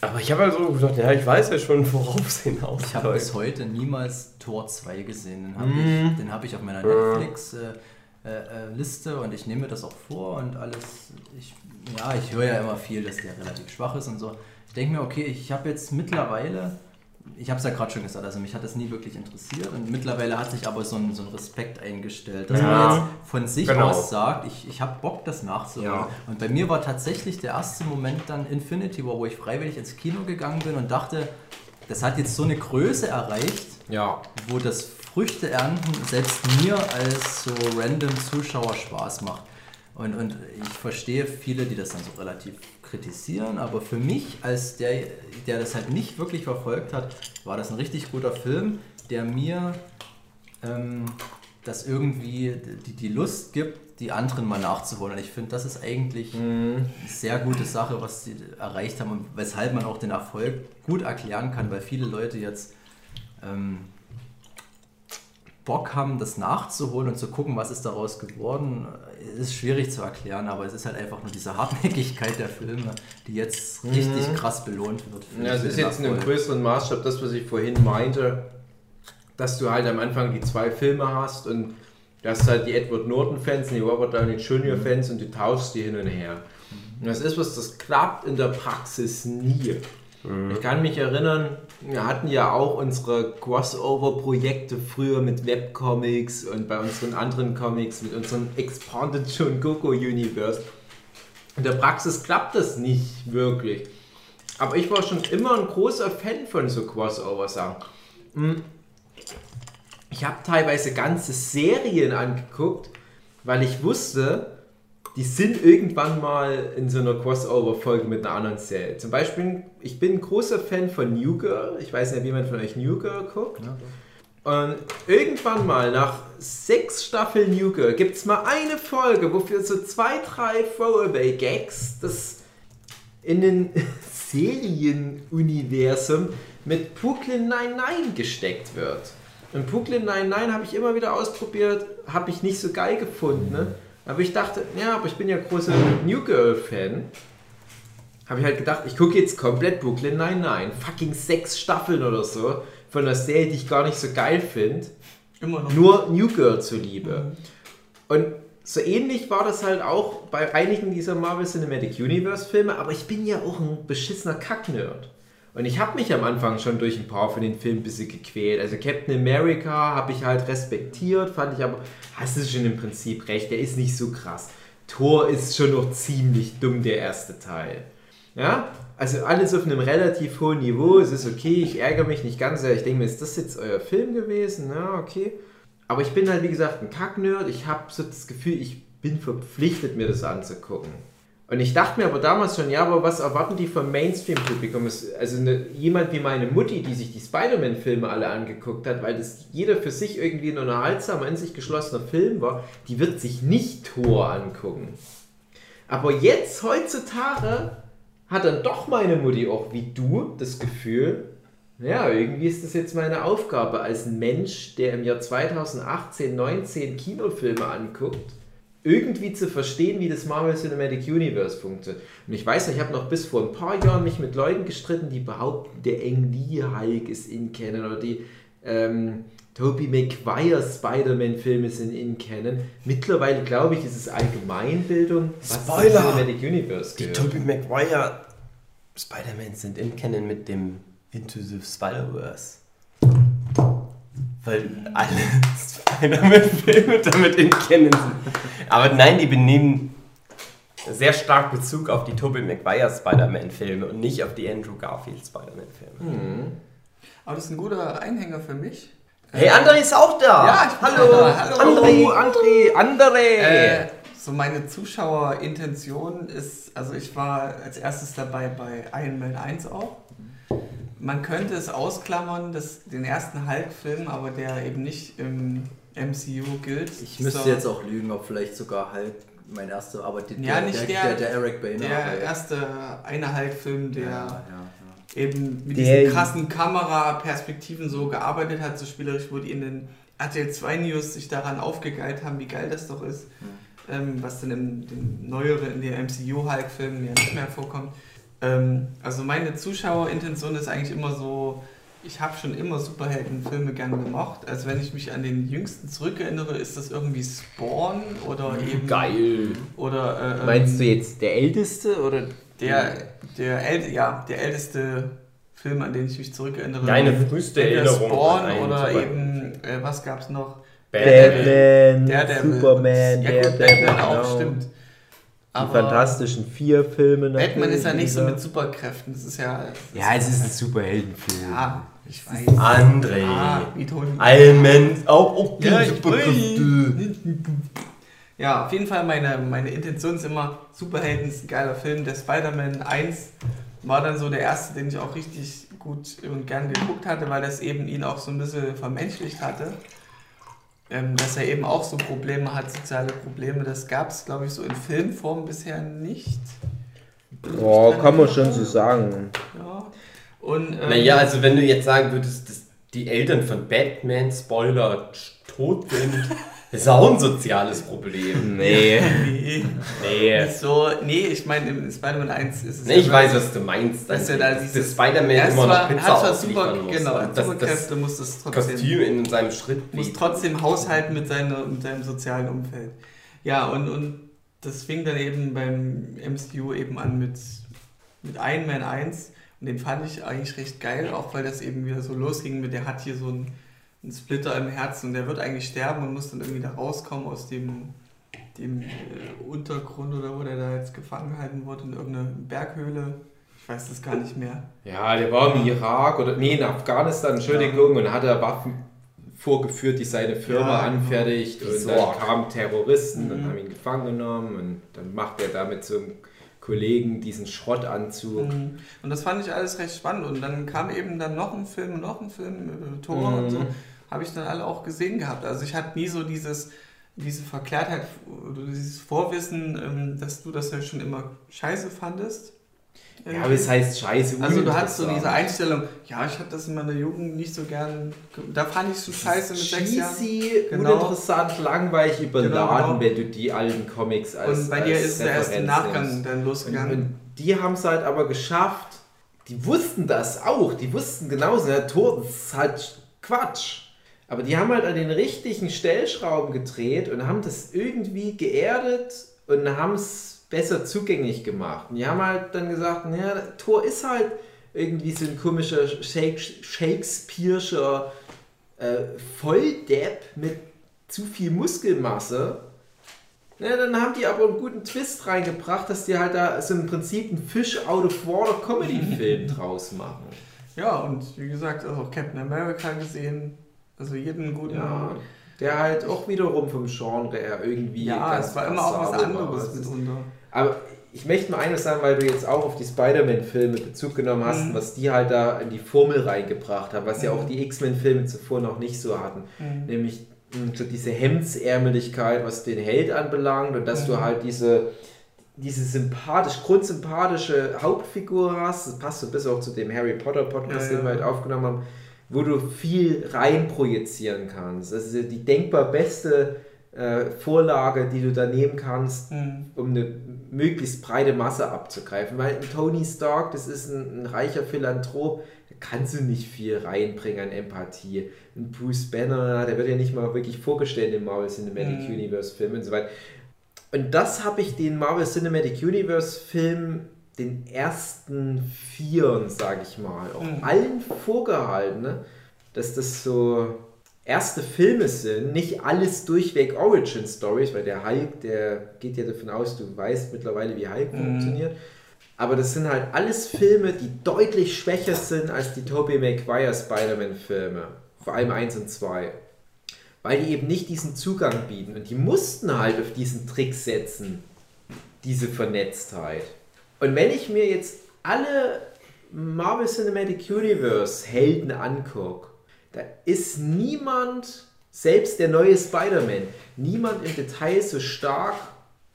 Aber ich habe halt so gedacht, ja, ich weiß ja schon, worauf es hinausläuft. Ich habe bis heute niemals Tor 2 gesehen. Den habe Mhm. ich, den hab ich auf meiner Netflix-Liste äh, äh, Liste und ich nehme mir das auch vor und alles. Ich, ja, ich höre ja immer viel, dass der relativ schwach ist und so. Ich denke mir, okay, ich habe jetzt mittlerweile, ich habe es ja gerade schon gesagt, also mich hat das nie wirklich interessiert und mittlerweile hat sich aber so ein, so ein Respekt eingestellt, dass Ja. man jetzt von sich Genau. aus sagt, ich, ich habe Bock, das nachzuholen. Ja. Und bei mir war tatsächlich der erste Moment dann Infinity War, wo ich freiwillig ins Kino gegangen bin und dachte, das hat jetzt so eine Größe erreicht, ja. wo das Früchte ernten selbst mir als so random Zuschauer Spaß macht. Und, und ich verstehe viele, die das dann so relativ kritisieren, aber für mich, als der, der das halt nicht wirklich verfolgt hat, war das ein richtig guter Film, der mir ähm, das irgendwie die, die Lust gibt, die anderen mal nachzuholen. Und ich finde, das ist eigentlich eine sehr gute Sache, was sie erreicht haben und weshalb man auch den Erfolg gut erklären kann, weil viele Leute jetzt ähm, Bock haben, das nachzuholen und zu gucken, was ist daraus geworden. Ist schwierig zu erklären, aber es ist halt einfach nur diese Hartnäckigkeit der Filme, die jetzt richtig krass belohnt wird. Ja, es ist jetzt in einem größeren Maßstab das, was ich vorhin meinte, dass du halt am Anfang die zwei Filme hast und du hast halt die Edward Norton-Fans und die Robert Downey Jr.-Fans und du tauschst die hin und her. Und das ist was, das klappt in der Praxis nie. Ich kann mich erinnern, wir hatten ja auch unsere Crossover-Projekte früher mit Webcomics und bei unseren anderen Comics mit unserem Expanded John Goku Universe. In der Praxis klappt das nicht wirklich. Aber ich war schon immer ein großer Fan von so Crossover-Sachen. Hm. Ich habe teilweise ganze Serien angeguckt, weil ich wusste, die sind irgendwann mal in so einer Crossover-Folge mit einer anderen Serie. Zum Beispiel, ich bin ein großer Fan von New Girl. Ich weiß nicht, wie man von euch New Girl guckt. Und irgendwann mal nach sechs Staffeln New Girl gibt es mal eine Folge, wofür so zwei, drei Throwaway-Gags das in den Serienuniversum mit Brooklyn 99 gesteckt wird. Und Brooklyn 99 habe ich immer wieder ausprobiert, habe ich nicht so geil gefunden. Ne? Aber ich dachte, ja, aber ich bin ja großer New Girl-Fan. Habe ich halt gedacht, ich gucke jetzt komplett Brooklyn 99. Fucking sechs Staffeln oder so von einer Serie, die ich gar nicht so geil finde. Immer noch. Nur New Girl zuliebe. Und so ähnlich war das halt auch bei einigen dieser Marvel Cinematic Universe Filme, aber ich bin ja auch ein beschissener Kacknerd. Und ich habe mich am Anfang schon durch ein paar von den Filmen ein bisschen gequält. Also Captain America habe ich halt respektiert, fand ich aber, hast du schon im Prinzip recht, der ist nicht so krass. Thor ist schon noch ziemlich dumm, der erste Teil. Ja, also alles auf einem relativ hohen Niveau, es ist okay, ich ärgere mich nicht ganz sehr. Ich denke mir, ist das jetzt euer Film gewesen? Ja, okay. Aber ich bin halt, wie gesagt, ein Kacknerd. Ich habe so das Gefühl, ich bin verpflichtet, mir das anzugucken. Und ich dachte mir aber damals schon, ja, aber was erwarten die vom Mainstream-Publikum? Also eine, jemand wie meine Mutti, die sich die Spider-Man-Filme alle angeguckt hat, weil das jeder für sich irgendwie ein unterhaltsamer, in sich geschlossener Film war, die wird sich nicht Thor angucken. Aber jetzt, heutzutage, hat dann doch meine Mutti auch wie du das Gefühl, ja, irgendwie ist das jetzt meine Aufgabe als Mensch, der im Jahr 2018, 19 Kinofilme anguckt, irgendwie zu verstehen, wie das Marvel Cinematic Universe funktioniert. Und ich weiß, ich habe noch bis vor ein paar Jahren mich mit Leuten gestritten, die behaupten, der Ang Lee Hulk ist in Canon oder die ähm, Tobey Maguire Spider-Man-Filme sind in Canon. Mittlerweile glaube ich, ist es Allgemeinbildung, was Spoiler! Cinematic Universe Die gehört. Tobey Maguire Spider-Man sind in Canon mit dem Into the Spider-Verse. Weil alle Spider-Man-Filme damit in Canon sind. Aber nein, die benehmen sehr stark Bezug auf die Tobey Maguire Spider-Man-Filme und nicht auf die Andrew Garfield Spider-Man-Filme. Aber das ist ein guter Einhänger für mich. Hey, André ist auch da! Ja, ich Hallo! da. Hallo. André! André, André! Äh, so meine Zuschauerintention ist, also ich war als erstes dabei bei Iron Man 1 auch. Man könnte es ausklammern, dass den ersten Hulk-Film, aber der eben nicht im MCU gilt. Ich müsste So, jetzt auch lügen, ob vielleicht sogar halt mein erster, aber der, Ja, nicht der, der- der, der Eric Boehner. Der halt. erste eine Hulk-Film, der ja, ja, ja. eben mit Der- diesen krassen Kameraperspektiven so gearbeitet hat, so spielerisch, wo die in den RTL 2 News sich daran aufgegeilt haben, wie geil das doch ist. Ähm, was dann in den neueren, in den MCU-Hulk-Filmen ja nicht mehr vorkommt. Ähm, also meine Zuschauerintention ist eigentlich immer so, ich habe schon immer Superheldenfilme gerne gemocht. Also wenn ich mich an den jüngsten zurückerinnere, ist das irgendwie Spawn oder eben... Geil. Oder, äh, Meinst du ähm, jetzt der Älteste oder der, der, äl ja, der älteste Film, an den ich mich zurückerinnere. Deine früheste Erinnerung Spawn oder eben, äh, was gab's noch? Batman, Daredevil. Superman, ja, gut, Daredevil, Batman auch, genau. stimmt. Die Fantastischen Vier Filme. Batman ist ja nicht so mit Superkräften, das ist ja... Ja, es ist ein Superheldenfilm. Ja, ich weiß. André! Ah, wie Toni. Almen, auch oh, Ja, ich Superkräfte. Ja, auf jeden Fall meine, meine Intention ist immer, Superhelden ist ein geiler Film. Der Spider-Man 1 war dann so der erste, den ich auch richtig gut und gern geguckt hatte, weil das eben ihn auch so ein bisschen vermenschlicht hatte. Ähm, dass er eben auch so Probleme hat, soziale Probleme. Das gab es, glaube ich, so in Filmform bisher nicht. Boah, kann man schon so sagen. Ja. Und, ähm, Naja, also wenn du jetzt sagen würdest, dass die Eltern von Batman, Spoiler, tot sind, ist auch ein soziales Problem. Nee. nee, Nee. nicht so, nee, ich meine, in Spider-Man 1 ist es Nee, ja ich weiß, was du meinst. Dass er da dieses- Spider-Man Er ist immer noch Pizza hat zwar ausliefern super, muss. genau, das, Superkräfte, das muss das trotzdem, Kostüm in seinem Schritt muss trotzdem haushalten mit, seiner, mit seinem sozialen Umfeld. Ja, und, und das fing dann eben beim MCU eben an mit, mit Iron Man 1 und den fand ich eigentlich recht geil, auch weil das eben wieder so losging mit, der hat hier so einen, einen Splitter im Herzen und der wird eigentlich sterben und muss dann irgendwie da rauskommen aus dem, dem äh, Untergrund oder wo der da jetzt gefangen gehalten wurde, in irgendeiner Berghöhle. Ich weiß das gar nicht mehr. Ja, der war im Irak oder nee, in Afghanistan, Entschuldigung, und hat er Waffen vorgeführt, die seine Firma Ja, genau. anfertigt. Und So. dann kamen Terroristen und Mhm. haben ihn gefangen genommen und dann macht er da mit so einem Kollegen diesen Schrottanzug. Mhm. Und das fand ich alles recht spannend. Und dann kam eben dann noch ein Film und noch ein Film, äh, Tor und so. Mhm. Habe ich dann alle auch gesehen gehabt. Also ich hatte nie so dieses, diese Verklärtheit oder dieses Vorwissen, ähm, dass du das ja schon immer scheiße fandest. Ja, aber es heißt scheiße. also du hattest so diese Einstellung, ja, ich habe das in meiner Jugend nicht so gern, ge- da fand ich es schon scheiße mit sechs Jahren. Genau. uninteressant, langweilig, überladen, Genau, genau. wenn du die alten Comics als Und bei dir als ist der erst im Referenz Nachgang nimmst. dann Und, losgegangen. und die haben es halt aber geschafft. Die wussten das auch. Die wussten genauso. Der Tod ist halt Quatsch. Aber die haben halt an den richtigen Stellschrauben gedreht und haben das irgendwie geerdet und haben es besser zugänglich gemacht. Und die haben halt dann gesagt, naja, Thor ist halt irgendwie so ein komischer Shake- Shakespeare'scher äh, Volldepp mit zu viel Muskelmasse. Ja, dann haben die aber einen guten Twist reingebracht, dass die halt da so im Prinzip einen Fish out of water Comedy-Film draus machen. Ja, und wie gesagt, also auch Captain America gesehen, also jeden guten. Ja, der halt auch wiederum vom Genre her irgendwie. Ja, es war immer auch was anderes mitunter. Aber ich möchte mal eines sagen, weil du jetzt auch auf die Spider-Man-Filme Bezug genommen hast, Mhm. was die halt da in die Formel reingebracht haben, was ja Mhm. auch die X-Men-Filme zuvor noch nicht so hatten. Mhm. Nämlich mh, so diese Hemdsärmeligkeit, was den Held anbelangt und dass Mhm. du halt diese, diese sympathisch, grundsympathische Hauptfigur hast, das passt so bis auch zu dem Harry Potter Podcast, Ja, den wir ja. halt aufgenommen haben, wo du viel rein projizieren kannst. Das ist die denkbar beste äh, Vorlage, die du da nehmen kannst, Mhm. um eine möglichst breite Masse abzugreifen. Weil ein Tony Stark, das ist ein, ein reicher Philanthrop, da kannst du nicht viel reinbringen an Empathie. Ein Bruce Banner, der wird ja nicht mal wirklich vorgestellt im Marvel Cinematic Mhm. Universe Film und so weiter. Und das habe ich den Marvel Cinematic Universe Film, den ersten Vieren, sage ich mal, auch Mhm. allen vorgehalten, ne? dass das so erste Filme sind, nicht alles durchweg Origin Stories, weil der Hulk, der geht ja davon aus, du weißt mittlerweile, wie Hulk Mhm. funktioniert. Aber das sind halt alles Filme, die deutlich schwächer sind als die Tobey Maguire Spider-Man-Filme. Vor allem 1 und 2. Weil die eben nicht diesen Zugang bieten. Und die mussten halt auf diesen Trick setzen. Diese Vernetztheit. Und wenn ich mir jetzt alle Marvel Cinematic Universe Helden angucke, da ist niemand, selbst der neue Spider-Man, niemand im Detail so stark,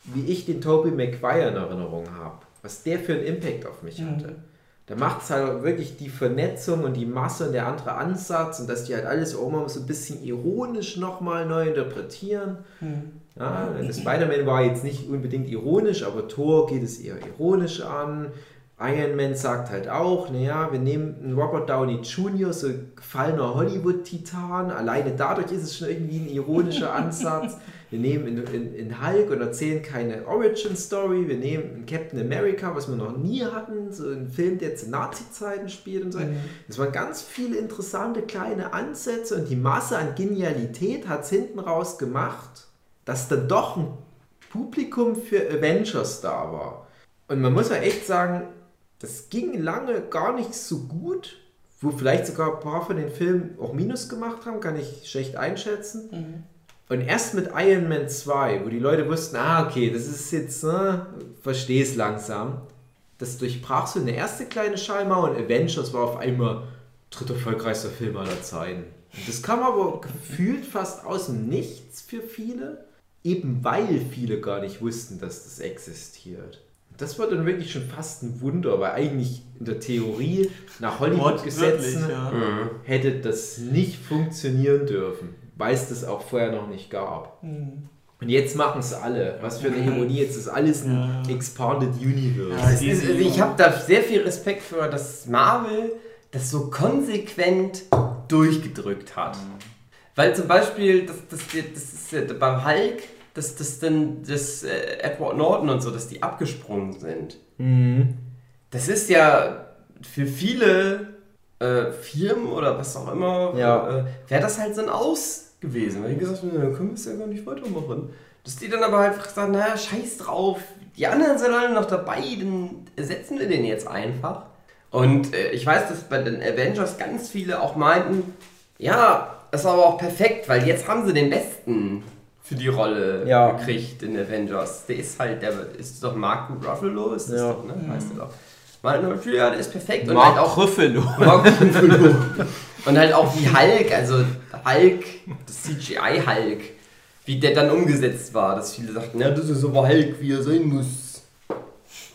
wie ich den Tobey Maguire in Erinnerung habe. Was der für einen Impact auf mich hatte. Da macht es halt wirklich die Vernetzung und die Masse und der andere Ansatz und dass die halt alles auch mal so ein bisschen ironisch nochmal neu interpretieren. Ja, der Spider-Man war jetzt nicht unbedingt ironisch, aber Thor geht es eher ironisch an. Iron Man sagt halt auch, naja, wir nehmen einen Robert Downey Jr., so gefallener Hollywood-Titan, alleine dadurch ist es schon irgendwie ein ironischer Ansatz. Wir nehmen in, in, in Hulk und erzählen keine Origin-Story, wir nehmen einen Captain America, was wir noch nie hatten, so einen Film, der zu Nazi-Zeiten spielt und so. Es waren ganz viele interessante kleine Ansätze und die Masse an Genialität hat es hinten raus gemacht, dass dann doch ein Publikum für Avengers da war. Und man muss ja echt sagen, das ging lange gar nicht so gut, wo vielleicht sogar ein paar von den Filmen auch Minus gemacht haben, kann ich schlecht einschätzen. Und erst mit Iron Man 2, wo die Leute wussten, ah, okay, das ist jetzt, ne, verstehe es langsam, das durchbrach so eine erste kleine Schallmauer und Avengers war auf einmal dritter erfolgreichster Film aller Zeiten. Und das kam aber gefühlt fast aus dem Nichts für viele, eben weil viele gar nicht wussten, dass das existiert. Das war dann wirklich schon fast ein Wunder, weil eigentlich in der Theorie nach Hollywood-Gesetzen ja. Mhm. hätte das nicht funktionieren dürfen, weil es das auch vorher noch nicht gab. Mhm. Und jetzt machen es alle. Was für eine Ironie, jetzt ist alles ein Ja. Expanded Universe. Ja, ist, ich habe da sehr viel Respekt für, dass Marvel das so konsequent durchgedrückt hat. Weil zum Beispiel, das, das, das ist ja beim Hulk, dass das dann das äh, Edward Norton und so, dass die abgesprungen sind. Mhm. Das ist ja für viele äh, Firmen oder was auch immer, Ja. äh, wäre das halt so ein Aus gewesen. Weil die gesagt haben, dann können wir es ja gar nicht weitermachen. Dass die dann aber einfach sagen, naja, scheiß drauf, die anderen sind alle noch dabei, dann ersetzen wir den jetzt einfach. Und äh, ich weiß, dass bei den Avengers ganz viele auch meinten, ja, das war aber auch perfekt, weil jetzt haben sie den Besten für die Rolle Ja. gekriegt in Avengers. Der ist halt, der ist doch Mark Ruffalo, ist das Ja. doch, ne? Heißt der doch. Meinten, ja, der ist perfekt. Und Mark halt auch Ruffalo. Mark Ruffalo. Und halt auch wie Hulk, also Hulk, das CGI Hulk, wie der dann umgesetzt war, dass viele sagten, ja, das ist aber Hulk, wie er sein muss.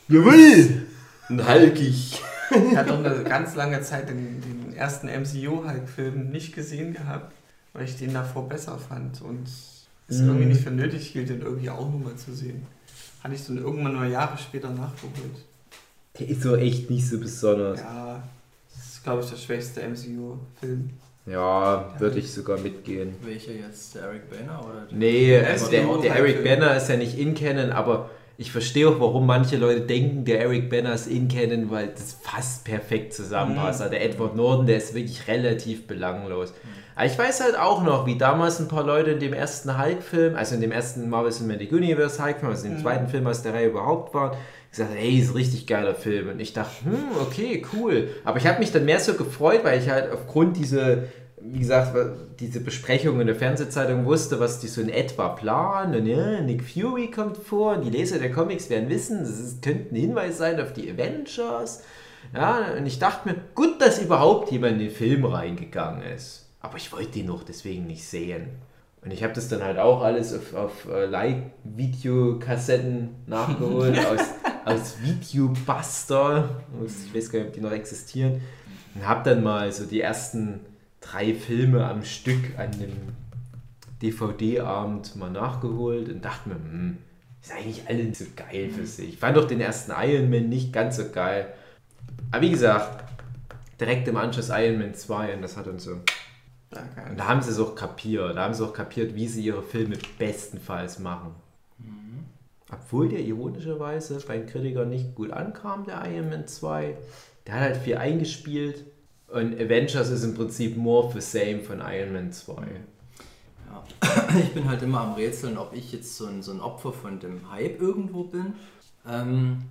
Jawohl! Und Hulkig. Ich hatte doch eine ganz lange Zeit den, den ersten MCU-Hulk-Film nicht gesehen gehabt, weil ich den davor besser fand und es Mhm. irgendwie nicht für nötig hielt, den irgendwie auch nochmal zu sehen. Hatte ich dann irgendwann nur Jahre später nachgeholt. Der ist so echt nicht so besonders. Ja, das ist, glaube ich, der schwächste MCU-Film. Ja, würde ich sogar mitgehen. Welcher jetzt? Der Eric Banner oder der? Nee, Der also ist der, der Eric Banner ist ja nicht in Canon, aber ich verstehe auch, warum manche Leute denken, der Eric Banner ist in Canon, weil das fast perfekt zusammenpasst. Mhm. Also der Edward Norton, der ist wirklich relativ belanglos. Aber ich weiß halt auch noch, wie damals ein paar Leute in dem ersten Hulk-Film, also in dem ersten Marvel Cinematic Universe Hulk-Film, also dem Mhm. zweiten Film aus der Reihe überhaupt waren, gesagt, hey, ist ein richtig geiler Film. Und ich dachte, hm, okay, cool. Aber ich habe mich dann mehr so gefreut, weil ich halt aufgrund dieser, wie gesagt, diese Besprechung in der Fernsehzeitung wusste, was die so in etwa planen. Und ja, Nick Fury kommt vor und die Leser der Comics werden wissen, das ist, könnte ein Hinweis sein auf die Avengers. Ja, und ich dachte mir, gut, dass überhaupt jemand in den Film reingegangen ist. Aber ich wollte ihn noch deswegen nicht sehen. Und ich habe das dann halt auch alles auf, auf äh, Like-Videokassetten nachgeholt, aus, aus Videobuster. Ich weiß gar nicht, ob die noch existieren. Und habe dann mal so die ersten drei Filme am Stück an dem DVD-Abend mal nachgeholt und dachte mir, hm, ist eigentlich alle nicht so geil für sich. Ich fand doch den ersten Iron Man nicht ganz so geil. Aber wie gesagt, direkt im Anschluss Iron Man 2 und das hat uns so. Und da haben sie es auch kapiert. Da haben sie auch kapiert, wie sie ihre Filme bestenfalls machen. Obwohl der ironischerweise bei den Kritikern nicht gut ankam, der Iron Man 2. Der hat halt viel eingespielt. Und Avengers ist im Prinzip more of the same von Iron Man 2. Ja. Ich bin halt immer am Rätseln, ob ich jetzt so ein, so ein Opfer von dem Hype irgendwo bin. Ähm,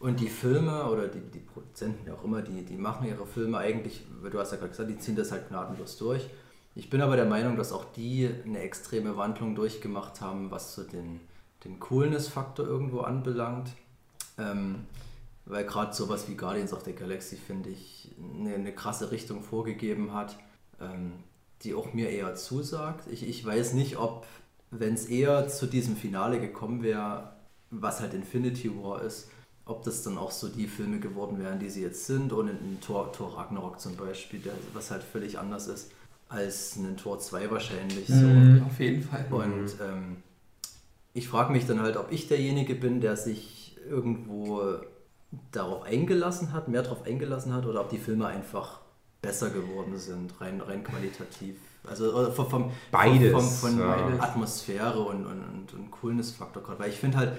und die Filme oder die, die Produzenten, wie auch immer, die, die machen ihre Filme eigentlich, du hast ja gerade gesagt, die ziehen das halt gnadenlos durch. Ich bin aber der Meinung, dass auch die eine extreme Wandlung durchgemacht haben, was so den, den Coolness-Faktor irgendwo anbelangt. Ähm, weil gerade sowas wie Guardians of the Galaxy, finde ich, eine, eine krasse Richtung vorgegeben hat, ähm, die auch mir eher zusagt. Ich, ich weiß nicht, ob, wenn es eher zu diesem Finale gekommen wäre, was halt Infinity War ist, ob das dann auch so die Filme geworden wären, die sie jetzt sind, und ein Tor, Tor Ragnarok zum Beispiel, der, was halt völlig anders ist als ein Tor 2 wahrscheinlich. So. Mhm. Auf jeden Fall. Und ähm, ich frage mich dann halt, ob ich derjenige bin, der sich irgendwo darauf eingelassen hat, mehr darauf eingelassen hat, oder ob die Filme einfach besser geworden sind, rein, rein qualitativ. Also vom, vom, Beides, Vom, von ja. Atmosphäre und, und, und, und Coolness-Faktor gerade. Weil ich finde halt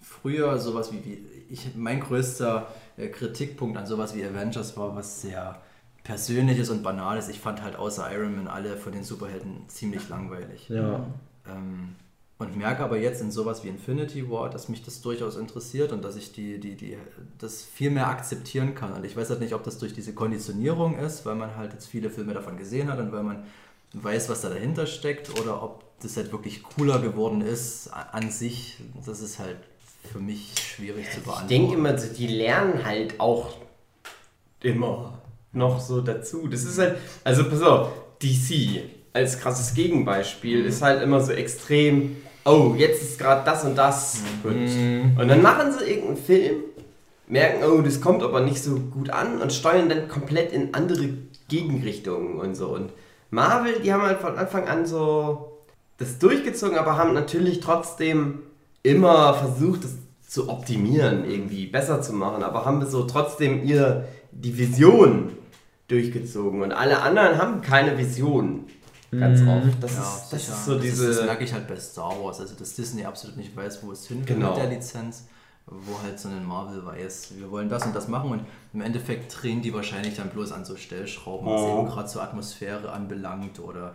früher sowas wie, wie ich, mein größter äh, Kritikpunkt an sowas wie Avengers war, was sehr persönliches und banales. Ich fand halt außer Iron Man alle von den Superhelden ziemlich langweilig. Ja. Ähm, und merke aber jetzt in sowas wie Infinity War, dass mich das durchaus interessiert und dass ich die, die, die, das viel mehr akzeptieren kann. Und ich weiß halt nicht, ob das durch diese Konditionierung ist, weil man halt jetzt viele Filme davon gesehen hat und weil man weiß, was da dahinter steckt, oder ob das halt wirklich cooler geworden ist an sich. Das ist halt für mich schwierig zu Ich beantworten. denke immer, so, die lernen halt auch immer noch so dazu. Das ist halt, also pass auf, DC als krasses Gegenbeispiel ist halt immer so extrem, oh, jetzt ist gerade das und das gut. Und dann machen sie irgendeinen Film, merken, oh, das kommt aber nicht so gut an und steuern dann komplett in andere Gegenrichtungen und so. Und Marvel, die haben halt von Anfang an so das durchgezogen, aber haben natürlich trotzdem immer versucht, das zu optimieren, irgendwie besser zu machen, aber haben so trotzdem ihr die Vision durchgezogen und alle anderen haben keine Vision. Ganz oft. Das, Ja, ist, das ist so das diese. Ist, das merke ich halt bei Star Wars, also dass Disney absolut nicht weiß, wo es hin will Genau. mit der Lizenz, wo halt so ein Marvel weiß, wir wollen das und das machen und im Endeffekt drehen die wahrscheinlich dann bloß an so Stellschrauben, was Oh. eben gerade so Atmosphäre anbelangt oder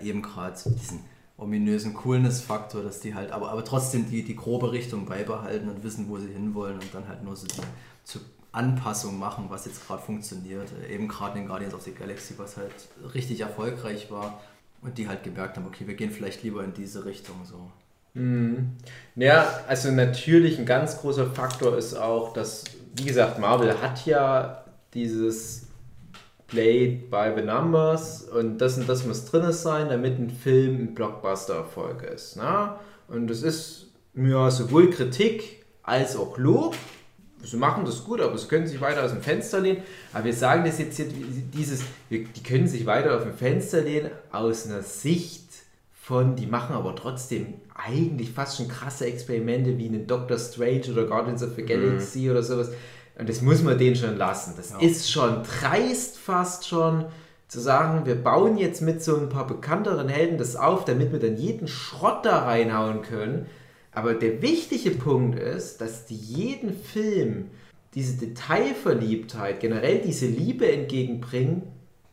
äh, eben gerade so diesen ominösen Coolness-Faktor, dass die halt, aber, aber trotzdem die, die grobe Richtung beibehalten und wissen, wo sie hinwollen und dann halt nur so die zur Anpassung machen, was jetzt gerade funktioniert. Äh, Eben gerade in Guardians of the Galaxy, was halt richtig erfolgreich war und die halt gemerkt haben, okay, wir gehen vielleicht lieber in diese Richtung so. Ja, also natürlich ein ganz großer Faktor ist auch, dass, wie gesagt, Marvel hat ja dieses Played by the Numbers und das und das muss drin sein, damit ein Film ein Blockbuster-Erfolg ist. Ne? Und es ist ja sowohl Kritik als auch Lob. Sie machen das gut, aber sie können sich weiter aus dem Fenster lehnen. Aber wir sagen das jetzt hier, dieses, wir- die können sich weiter auf dem Fenster lehnen aus einer Sicht von, die machen aber trotzdem eigentlich fast schon krasse Experimente wie einen Doctor Strange oder Guardians of the Galaxy oder sowas. Und das muss man denen schon lassen. Das Ja. ist schon dreist fast schon zu sagen, wir bauen jetzt mit so ein paar bekannteren Helden das auf, damit wir dann jeden Schrott da reinhauen können. Aber der wichtige Punkt ist, dass die jeden Film diese Detailverliebtheit, generell diese Liebe entgegenbringen,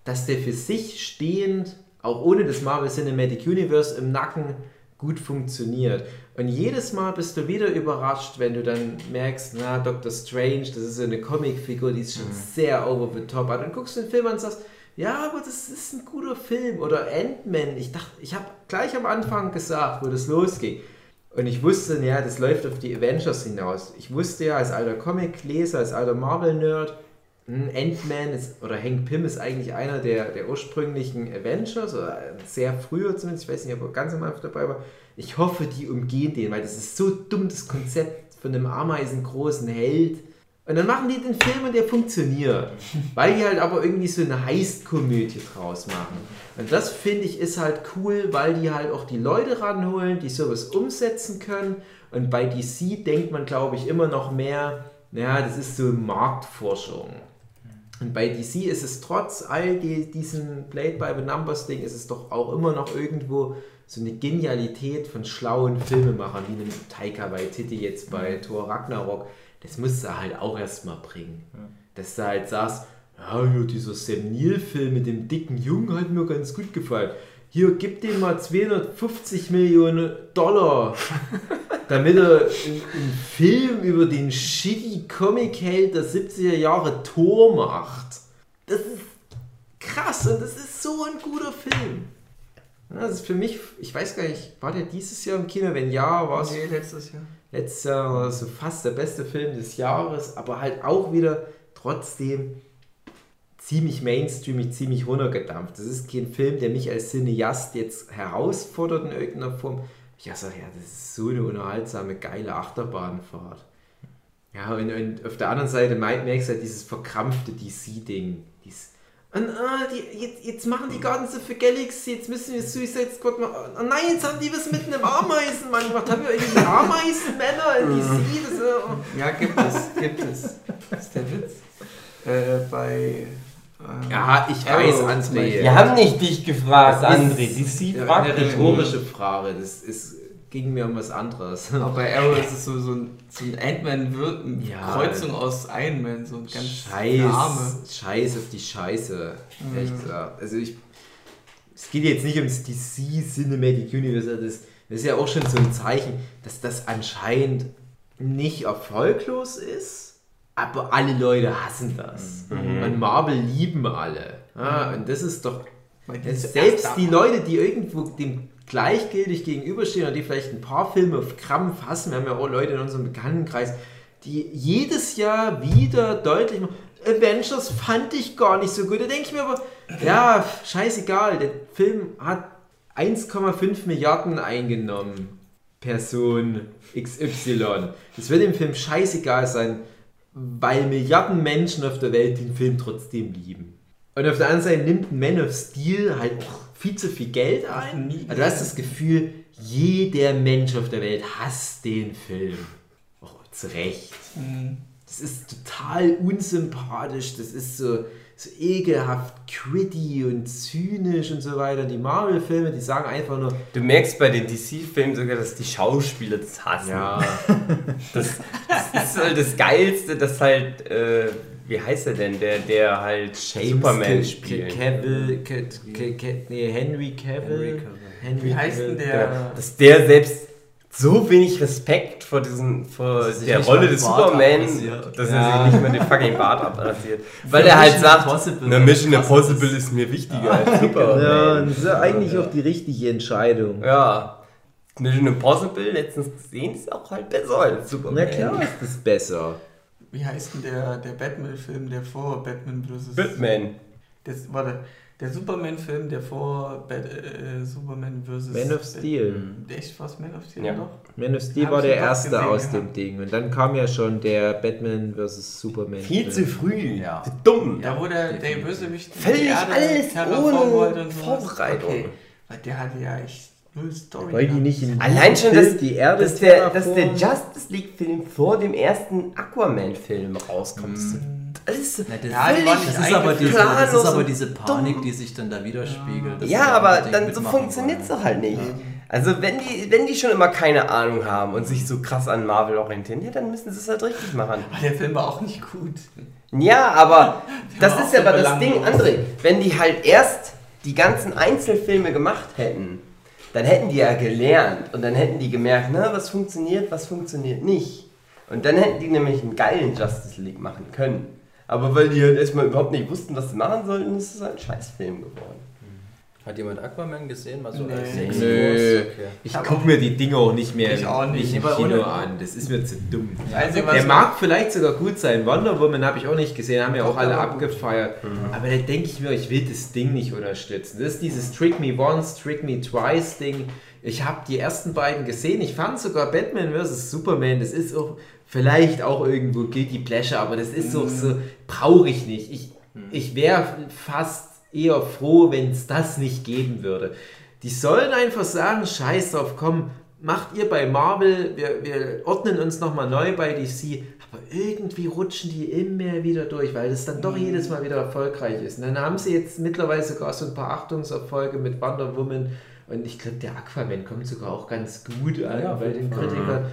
dass der für sich stehend, auch ohne das Marvel Cinematic Universe im Nacken, gut funktioniert. Und jedes Mal bist du wieder überrascht, wenn du dann merkst, na, Doctor Strange, das ist so eine Comicfigur, die ist schon sehr over the top. Aber dann guckst du den Film an und sagst, ja, aber das ist ein guter Film. Oder Ant-Man. Ich dachte, ich habe gleich am Anfang gesagt, wo das losging. Und ich wusste, ja, das läuft auf die Avengers hinaus. Ich wusste ja als alter Comic-Leser, als alter Marvel-Nerd, hm, Ant-Man oder Hank Pym ist eigentlich einer der, der ursprünglichen Avengers, oder sehr früher zumindest, ich weiß nicht, ob er ganz am Anfang dabei war. Ich hoffe, die umgehen den, weil das ist so dumm, das Konzept von einem ameisengroßen Held Und dann machen die den Film und der funktioniert. Weil die halt aber irgendwie so eine Heist-Komödie draus machen. Und das finde ich ist halt cool, weil die halt auch die Leute ranholen, die sowas umsetzen können. Und bei DC denkt man, glaube ich, immer noch mehr, naja, das ist so Marktforschung. Und bei DC ist es trotz all die, diesen Played by the Numbers Ding, ist es doch auch immer noch irgendwo so eine Genialität von schlauen Filmemachern, wie einem Taika Waititi jetzt bei Thor Ragnarok. Das musst du halt auch erstmal bringen. Dass du halt sagst, ja, ja, dieser Sam Neill-Film mit dem dicken Jungen hat mir ganz gut gefallen. Hier, gib dem mal 250 Millionen Dollar, damit er einen, einen Film über den shitty Comic-Held der 70er Jahre Tor macht. Das ist krass und das ist so ein guter Film. Das ist für mich, ich weiß gar nicht, war der dieses Jahr im Kino? Wenn ja, war es Nee, letztes Jahr. letztes Jahr war so fast der beste Film des Jahres, aber halt auch wieder trotzdem ziemlich mainstreamig, ziemlich runtergedampft. Das ist kein Film, der mich als Cineast jetzt herausfordert in irgendeiner Form. Ich sage, ja, das ist so eine unterhaltsame, geile Achterbahnfahrt. Ja, und, und auf der anderen Seite mer- merkst du halt dieses verkrampfte DC-Ding. Und, ah, die, jetzt, jetzt machen die Guardians of the Galaxy, jetzt müssen wir Suicide Squad machen. Oh nein, jetzt haben die was mit einem Ameisenmann gemacht. Haben wir irgendwie Ameisenmänner in DC? Das, äh, Ja, gibt es, gibt es. Das ist der Witz. Äh, bei. ähm, Ja, ich weiß, André. Wir haben nicht dich gefragt, Das ist André. DC fragt eine rhetorische Frage. Das ist, ging mir um was anderes. Aber bei Arrow ist es so, so ein, so ein Ant-Man-Kreuzung Ja. aus Iron Man, so ein ganz Arme. Scheiß, Scheiß auf die Scheiße. Mhm. Ehrlich gesagt. Also ich. Es geht jetzt nicht ums DC Cinematic Universe. Das, das ist ja auch schon so ein Zeichen, dass das anscheinend nicht erfolglos ist, aber alle Leute hassen das. Mhm. Und Marvel lieben alle. Ja, und das ist doch Ja, selbst die. Leute, die irgendwo dem gleichgültig gegenüberstehen und die vielleicht ein paar Filme auf Krampf hassen, wir haben ja auch Leute in unserem Bekanntenkreis, die jedes Jahr wieder deutlich machen, Avengers fand ich gar nicht so gut. Da denke ich mir aber, ja, scheißegal, der Film hat 1,5 Milliarden eingenommen. Person XY. Das wird dem Film scheißegal sein, weil Milliarden Menschen auf der Welt den Film trotzdem lieben. Und auf der anderen Seite nimmt Man of Steel halt viel zu viel Geld ein. Also du hast das Gefühl, jeder Mensch auf der Welt hasst den Film. Oh, zu Recht. Mhm. Das ist total unsympathisch, das ist so, so ekelhaft gritty und zynisch und so weiter. Die Marvel-Filme, die sagen einfach nur, Du merkst bei den DC-Filmen sogar, dass die Schauspieler das hassen. ja, Das, das ist halt das Geilste, dass halt, äh, wie heißt er denn, der, der halt Superman spielt. Cavill, Ca- Ca- Ca- nee, Henry Cavill. Henry Cavill. Henry Wie heißt denn der? Dass der selbst so wenig Respekt vor, diesen, vor er der Rolle des Superman, dass Ja. er sich nicht mal den fucking Bart abrasiert. Weil Für er halt sagt, Impossible na, Mission Impossible ist. ist mir wichtiger als Superman. Ja, das ist ja eigentlich auch die richtige Entscheidung. Ja. Mission Impossible, letztens gesehen, ist auch halt besser als Superman. Na klar ist das besser. Wie heißt denn der, der Batman-Film, der vor Batman vs. Batman. Das, warte, der Superman-Film, der vor Bat, äh, Superman vs. Man of Steel. Echt was Man of Steel Ja. noch? Man of Steel Hab war der erste gesehen, aus ja. dem Ding. Und dann kam ja schon der Batman vs. Superman. Viel zu früh. Ja. Dumm. Ja, wo der, der. Bösewicht Völlig alles ohne wollte und sowas. Vorbereitung. Okay. Weil der hatte ja echt null Story. Weil die nicht in Allein schon, Film dass, die Erde dass, der, dass der Justice League-Film vor dem ersten Aquaman-Film rauskommt. Das ist alles Na, das, Ja, das, ist aber diese, das ist aber diese Panik, dumm. die sich dann da widerspiegelt. Ja, aber dann so funktioniert es doch halt nicht. Also wenn die, wenn die schon immer keine Ahnung haben und sich so krass an Marvel orientieren, ja, dann müssen sie es halt richtig machen. Aber der Film war auch nicht gut. Ja, aber das ist ja aber das Ding. André. Wenn die halt erst die ganzen Einzelfilme gemacht hätten, dann hätten die ja gelernt und dann hätten die gemerkt, na, was funktioniert, was funktioniert nicht. Und dann hätten die nämlich einen geilen Justice League machen können. Aber weil die halt erstmal überhaupt nicht wussten, was sie machen sollten, ist es halt ein Scheißfilm geworden. Hat jemand Aquaman gesehen? Mal so Nee. als Nö. Okay. Ich guck mir die Dinge auch nicht mehr Ich auch nicht. nicht im Kino ohne- an. Das ist mir zu dumm. Also, Der mag vielleicht sogar gut sein. Wonder Woman habe ich auch nicht gesehen, haben ja auch alle abgefeiert. Aber da denke ich mir, ich will das Ding nicht unterstützen. Das ist dieses Trick Me Once, Trick Me Twice Ding. Ich habe die ersten beiden gesehen. Ich fand sogar Batman vs. Superman, das ist auch vielleicht auch irgendwo Guilty Pleasure, aber das ist auch so, brauche ich nicht. Ich, ich wäre fast eher froh, wenn es das nicht geben würde. Die sollen einfach sagen, scheiß drauf, komm, macht ihr bei Marvel, wir, wir ordnen uns nochmal neu bei DC, aber irgendwie rutschen die immer wieder durch, weil das dann doch jedes Mal wieder erfolgreich ist. Und dann haben sie jetzt mittlerweile sogar so ein paar Achtungserfolge mit Wonder Woman und ich glaube, der Aquaman kommt sogar auch ganz gut an Ja, bei den mhm. Kritikern.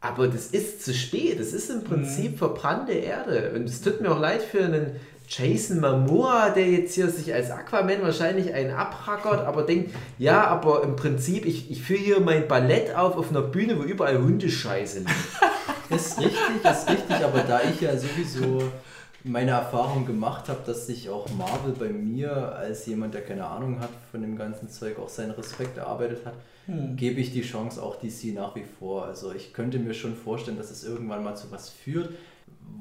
Aber das ist zu spät. Das ist im Prinzip verbrannte Erde. Und es tut mir auch leid für einen Jason Momoa, der jetzt hier sich als Aquaman wahrscheinlich einen abrackert, aber denkt, ja, aber im Prinzip, ich, ich führe hier mein Ballett auf auf einer Bühne, wo überall Hundescheiße liegt. Ist richtig, ist richtig, aber da ich ja sowieso meine Erfahrung gemacht habe, dass sich auch Marvel bei mir als jemand, der keine Ahnung hat von dem ganzen Zeug, auch seinen Respekt erarbeitet hat, gebe ich die Chance auch DC nach wie vor. Also ich könnte mir schon vorstellen, dass es irgendwann mal zu was führt,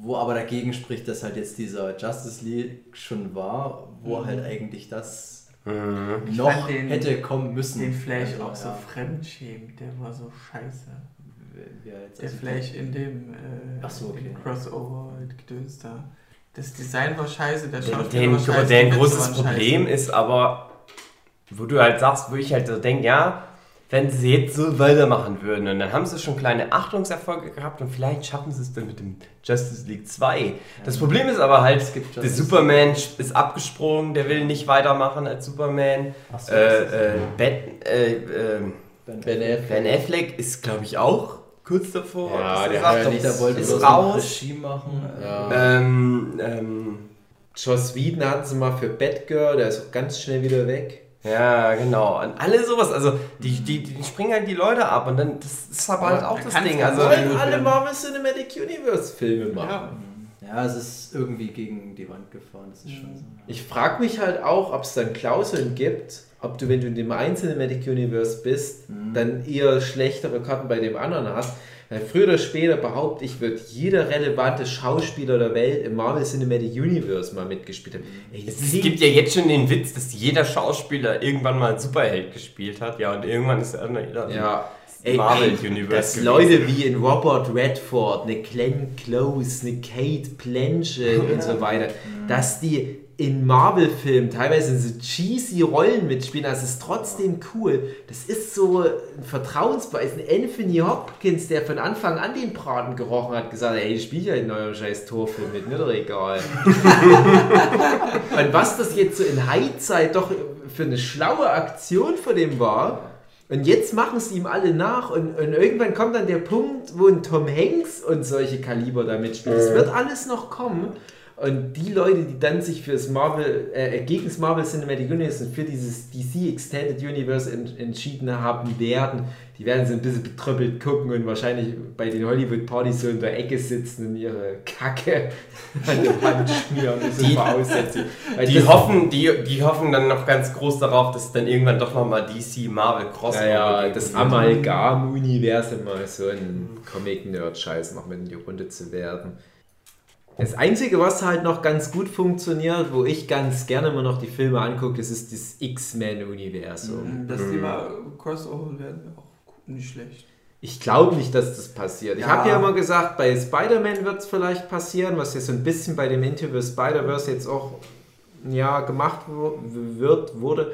wo aber dagegen spricht, dass halt jetzt dieser Justice League schon war, wo halt eigentlich das noch fand den- hätte kommen müssen. Den Flash Also, auch so ja, fremdschämt, der war so scheiße. jetzt Der also- Flash in dem äh, so, okay. Crossover Gedöns da. Das Design war scheiße, der Schauspieler Den, war scheiße. der Witze großes Problem scheiße. ist aber, wo du halt sagst, wo ich halt so denke, ja, wenn sie jetzt so weitermachen würden und dann haben sie schon kleine Achtungserfolge gehabt und vielleicht schaffen sie es dann mit dem Justice League 2. Das Problem ist aber halt, gibt der Superman ist abgesprungen, der will nicht weitermachen als Superman. Ach so, Äh, äh, äh, äh, Ben Ben Affleck. Ben Affleck ist, glaube ich, auch kurz davor. Ja, er der hat ja nicht, der wollte ist raus. Regie machen. Ja. Ähm, ähm, Joss Whedon hatten sie mal für Batgirl, der ist auch ganz schnell wieder weg. Ja, genau. Und alle sowas, also die, die, die springen halt die Leute ab und dann, das ist aber halt Ja, auch das Ding. Also. Wollen alle. Marvel Cinematic Universe Filme machen. Ja. Ja, es ist irgendwie gegen die Wand gefahren, das ist schon so. Ich frage mich halt auch, ob es dann Klauseln gibt, ob du, wenn du in dem einen Cinematic Universe bist, Mhm. dann eher schlechtere Karten bei dem anderen hast. Weil früher oder später behaupte ich, wird jeder relevante Schauspieler der Welt im Marvel Cinematic Universe mal mitgespielt haben. Ey, es, es gibt ja jetzt schon den Witz, dass jeder Schauspieler irgendwann mal Superheld gespielt hat. Ja, und irgendwann ist er dann Ja. Marvel ey, Universe. Dass gewesen. Leute wie in Robert Redford, eine Glenn Close, eine Kate Blanchett und so weiter, dass die in Marvel-Filmen teilweise in so cheesy Rollen mitspielen, das ist trotzdem cool. Das ist so ein Vertrauensbeweis. Ein Anthony Hopkins, der von Anfang an den Braten gerochen hat, gesagt, ey, ich spiele ja in eurem scheiß Torfilm mit, mir doch egal. und was das jetzt so in High-Zeit doch für eine schlaue Aktion von dem war, und jetzt machen es ihm alle nach und, und irgendwann kommt dann der Punkt, wo ein Tom Hanks und solche Kaliber da mitspielen. Das wird alles noch kommen. Und die Leute, die dann sich fürs Marvel, äh, gegen das Marvel Cinematic Universe und für dieses DC Extended Universe en entschieden haben werden, die werden so ein bisschen betröppelt gucken und wahrscheinlich bei den Hollywood-Partys so in der Ecke sitzen und ihre Kacke an der Wand schmieren und so. Weil Die hoffen, die, die hoffen dann noch ganz groß darauf, dass dann irgendwann doch nochmal DC Marvel Crossover Ja, ja, das. Amalgam-Universum mal so ein Comic-Nerd-Scheiß noch mit in die Runde zu werden. Das Einzige, was halt noch ganz gut funktioniert, wo ich ganz gerne immer noch die Filme angucke, das ist das X-Men-Universum. Dass die mal Crossover werden, wäre auch nicht schlecht. Ich glaube nicht, dass das passiert. Ich Ja. habe ja immer gesagt, bei Spider-Man wird es vielleicht passieren, was jetzt so ein bisschen bei dem the Spider-Verse jetzt auch ja, gemacht wird, wurde.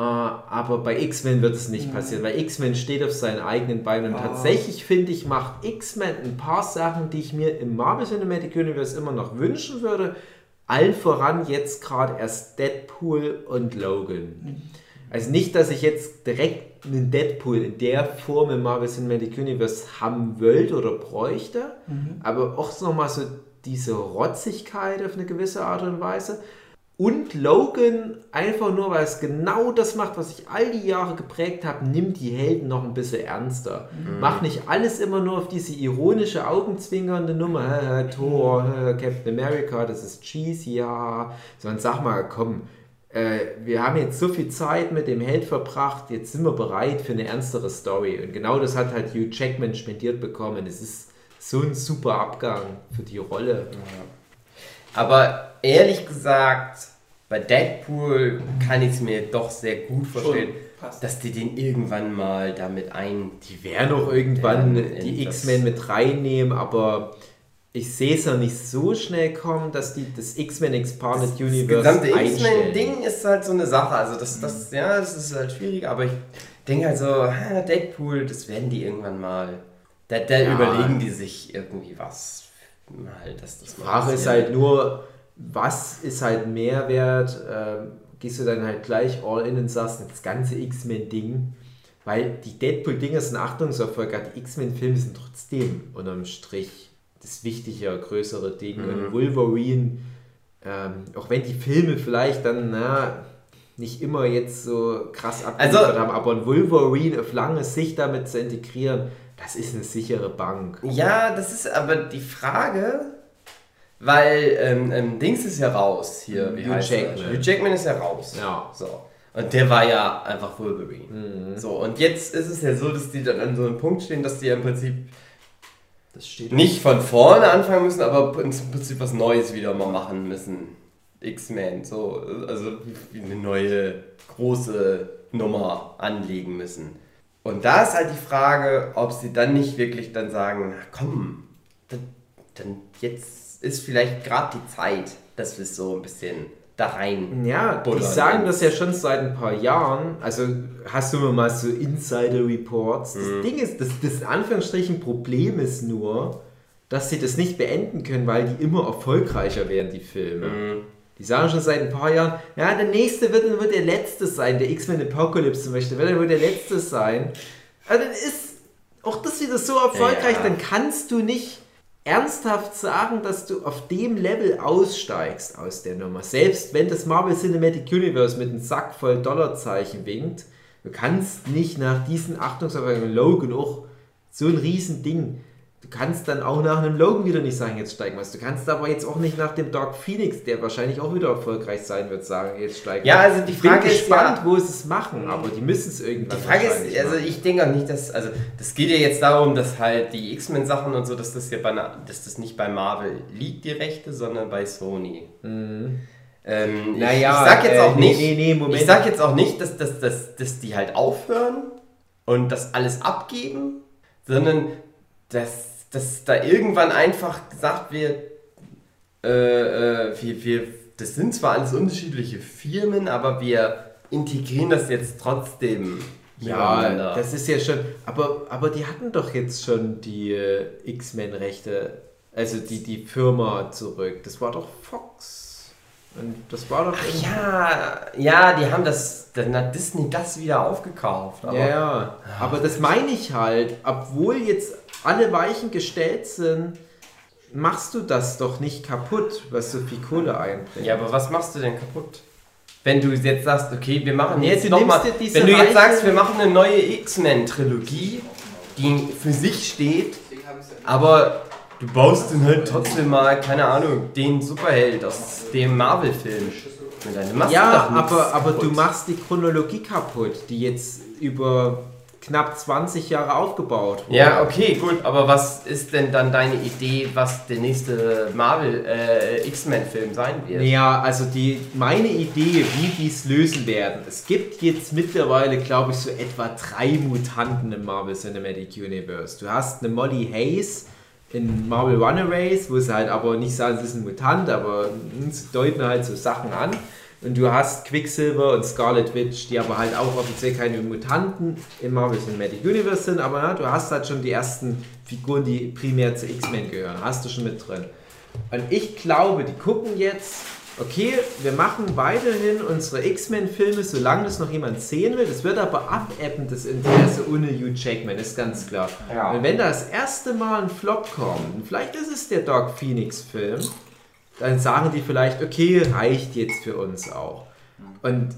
Äh, aber bei X-Men wird es nicht passieren, weil X-Men steht auf seinen eigenen Beinen. Und Ah. tatsächlich finde ich, macht X-Men ein paar Sachen, die ich mir im Marvel Cinematic Universe immer noch wünschen würde. Allen voran jetzt gerade erst Deadpool und Logan. Also nicht, dass ich jetzt direkt einen Deadpool in der Form im Marvel Cinematic Universe haben wollte oder bräuchte, aber auch nochmal so diese Rotzigkeit auf eine gewisse Art und Weise. Und Logan einfach nur, weil es genau das macht, was ich all die Jahre geprägt habe, nimmt die Helden noch ein bisschen ernster. Macht nicht alles immer nur auf diese ironische, augenzwinkernde Nummer, Thor, Captain America, das ist cheesy, ja. Sondern sag mal, komm, äh, wir haben jetzt so viel Zeit mit dem Held verbracht, jetzt sind wir bereit für eine ernstere Story. Und genau das hat halt Hugh Jackman spendiert bekommen. Es ist so ein super Abgang für die Rolle. Aber ehrlich gesagt, bei Deadpool kann ich es mir doch sehr gut vorstellen. Dass die den irgendwann mal damit ein. Die werden auch irgendwann in die das- X-Men mit reinnehmen, aber ich sehe es noch nicht so schnell kommen, dass die das X-Men Expanded Das Universe gesamte einstellen. X-Men-Ding ist halt so eine Sache. Also das, das, ja, das ist halt schwierig, aber ich denke halt so, ah, Deadpool, das werden die irgendwann mal. Da, da Ja. überlegen die sich irgendwie was. Mal, dass das Die mal Frage ist halt nur, was ist halt Mehrwert? Ähm, gehst du dann halt gleich all in und sagst, das ganze X-Men-Ding, weil die Deadpool-Dinger sind Achtungserfolg, aber die X-Men-Filme sind trotzdem unterm Strich das wichtige, größere Ding. Und Wolverine, ähm, auch wenn die Filme vielleicht dann, na, nicht immer jetzt so krass abgeliefert Also- haben, aber ein Wolverine auf lange Sicht damit zu integrieren, das ist eine sichere Bank. Ja, das ist aber die Frage, weil ähm, ähm, Dings ist ja raus hier. Wie Hugh heißt er? Jackman. Hugh Jackman ist ja raus. Ja. So. Und der war ja einfach Wolverine. So, und jetzt ist es ja so, dass die dann an so einem Punkt stehen, dass die ja im Prinzip nicht von vorne anfangen müssen, aber im Prinzip was Neues wieder mal machen müssen. X-Men, so, also eine neue große Nummer anlegen müssen. Und da ist halt die Frage, ob sie dann nicht wirklich dann sagen, na komm, dann, dann jetzt ist vielleicht gerade die Zeit, dass wir es so ein bisschen da rein. Ja, die sagen das ja schon seit ein paar Jahren. Also hast du immer mal so Insider-Reports. Das Mhm. Ding ist, das, das Anführungsstrichen Problem ist nur, dass sie das nicht beenden können, weil die immer erfolgreicher werden, die Filme. Mhm. Die sagen schon seit ein paar Jahren, ja, der nächste wird, wird der letzte sein. Der X-Men Apocalypse zum Beispiel, wird dann wohl der letzte sein. Also dann ist auch das wieder so erfolgreich, Ja. dann kannst du nicht ernsthaft sagen, dass du auf dem Level aussteigst aus der Nummer. Selbst wenn das Marvel Cinematic Universe mit einem Sack voll Dollarzeichen winkt, du kannst nicht nach diesen Achtungserfolgen Logan auch so ein riesen Ding. Du kannst dann auch nach einem Logan wieder nicht sagen, jetzt steigen wir. Du kannst aber jetzt auch nicht nach dem Dark Phoenix, der wahrscheinlich auch wieder erfolgreich sein wird, sagen, jetzt steigen Ja, wir. also die ich bin Frage ist gespannt, ja- wo sie es machen, aber die müssen es irgendwann Die Frage ist, also machen. ich denke auch nicht, dass, also das geht ja jetzt darum, dass halt die X-Men-Sachen und so, dass das ja bei, einer- dass das nicht bei Marvel liegt, die Rechte, sondern bei Sony. Ähm, Naja, ich, ich sag jetzt äh, auch nee, nicht, nee, nee, Moment. ich sag jetzt auch nicht, dass, dass, dass, dass die halt aufhören und das alles abgeben, sondern dass, dass da irgendwann einfach gesagt wird, äh, äh, wir, wir, das sind zwar alles unterschiedliche Firmen, aber wir integrieren das jetzt trotzdem Ja, das ist ja schon. Aber, aber die hatten doch jetzt schon die äh, X-Men-Rechte, also die, die Firma zurück. Das war doch Fox. Und das war doch. Ach ja, ja, die haben das, dann hat Disney das wieder aufgekauft. Aber ja, ja. Aber das meine ich halt. Obwohl jetzt alle Weichen gestellt sind, machst du das doch nicht kaputt, was so viel Kohle einbringt. Ja, aber was machst du denn kaputt? Wenn du jetzt sagst, okay, wir machen Nee, jetzt nochmal. Wenn du jetzt sagst, wir machen eine neue X-Men-Trilogie, die für sich steht, aber du baust dann halt trotzdem mal, keine Ahnung, den Superheld aus dem Marvel-Film. Ja, aber, aber du machst die Chronologie kaputt, die jetzt über knapp 20 Jahre aufgebaut wurde. Ja, okay, gut, aber was ist denn dann deine Idee, was der nächste Marvel äh, X-Men-Film sein wird? Ja, also die, meine Idee, wie die es lösen werden. Es gibt jetzt mittlerweile, glaube ich, so etwa drei Mutanten im Marvel Cinematic Universe. Du hast eine Molly Hayes in Marvel Runaways, wo sie halt aber nicht sagen, sie ist ein Mutant, aber sie deuten halt so Sachen an. Und du hast Quicksilver und Scarlet Witch, die aber halt auch offiziell keine Mutanten im Marvel Cinematic Universe sind, aber na, du hast halt schon die ersten Figuren, die primär zu X-Men gehören. Hast du schon mit drin. Und ich glaube, die gucken jetzt, okay, wir machen weiterhin unsere X-Men-Filme, solange das noch jemand sehen will. Das wird aber abebben, das Interesse ohne Hugh Jackman, ist ganz klar. Ja. Und wenn da das erste Mal ein Flop kommt, vielleicht ist es der Dark Phoenix-Film, dann sagen die vielleicht, okay, reicht jetzt für uns auch. Und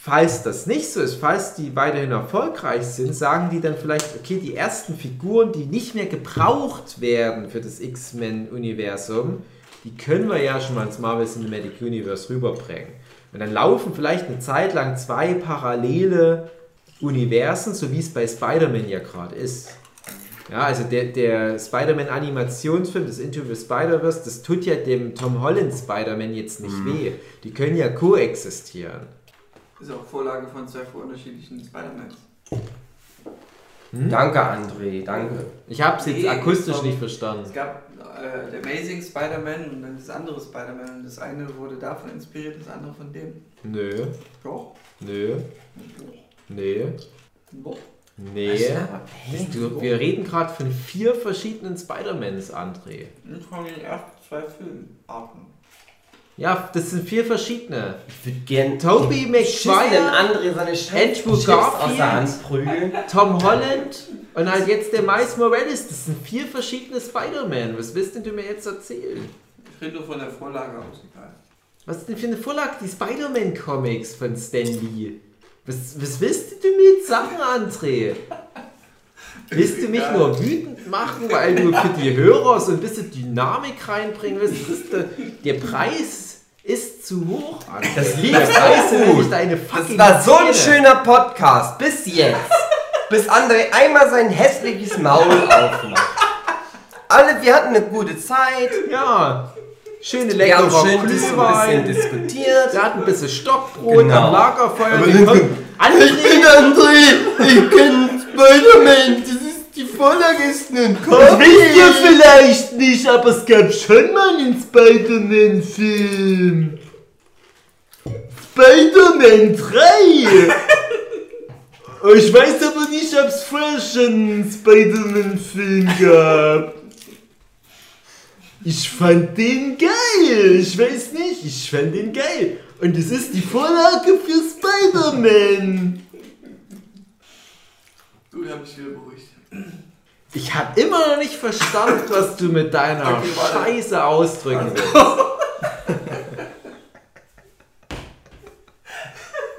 falls das nicht so ist, falls die weiterhin erfolgreich sind, sagen die dann vielleicht, okay, die ersten Figuren, die nicht mehr gebraucht werden für das X-Men-Universum, die können wir ja schon mal ins Marvel Cinematic Universe rüberbringen. Und dann laufen vielleicht eine Zeit lang zwei parallele Universen, so wie es bei Spider-Man ja gerade ist. Ja, also der, der Spider-Man-Animationsfilm, das Into the Spider-Verse, das tut ja dem Tom Holland Spider-Man jetzt nicht weh. Die können ja koexistieren. Ist auch Vorlage von zwei unterschiedlichen Spider-Mans. Hm? Danke, André, danke. Ich habe es jetzt Nee, akustisch es nicht Es verstanden. gab äh, der Amazing Spider-Man und dann das andere Spider-Man. Und das eine wurde davon inspiriert, das andere von dem. Nö, Doch. nö, nee, Doch. nee. Du, wir reden gerade von vier verschiedenen Spider-Mans, André. Und von den ersten zwei Filmarten. Ja, das sind vier verschiedene. Ich würde gern Tobey den Maguire, André seine Andrew Chips Garfield. Tom Holland und halt jetzt der Miles Morales. Das sind vier verschiedene Spider-Man. Was willst denn du mir jetzt erzählen? Ich rede nur von der Vorlage aus, egal. Was ist denn für eine Vorlage? Die Spider-Man-Comics von Stan Lee. Was, was willst du mir jetzt sagen, André? Willst du mich Egal. nur wütend machen, weil du für die Hörer so ein bisschen Dynamik reinbringen willst? Das ist der, der Preis ist zu hoch. André. Das der ist gut. nämlich deine Das fucking war so ein schöner Podcast, bis jetzt. bis André einmal sein hässliches Maul aufmacht. Alle, wir hatten eine gute Zeit. Ja, schöne Wir haben leckere schön dis- ein bisschen Glühwein. diskutiert. Wir hatten ein bisschen Stockbrot Genau. am Lagerfeuer. Aber Wir das- konnten- André, André, ich kenn Spider-Man, das die Vorlage ist ein Das wisst ihr vielleicht nicht, aber es gab schon mal einen Spider-Man-Film. Spider-Man 3. Oh, ich weiß aber nicht, ob es vorher schon einen Spider-Man-Film gab. Ich fand den geil. Ich weiß nicht, ich fand den geil. Und es ist die Vorlage für Spider-Man. Du, ich hab mich wieder beruhigt. Ich habe immer noch nicht verstanden, was du mit deiner Okay. Scheiße ausdrücken willst.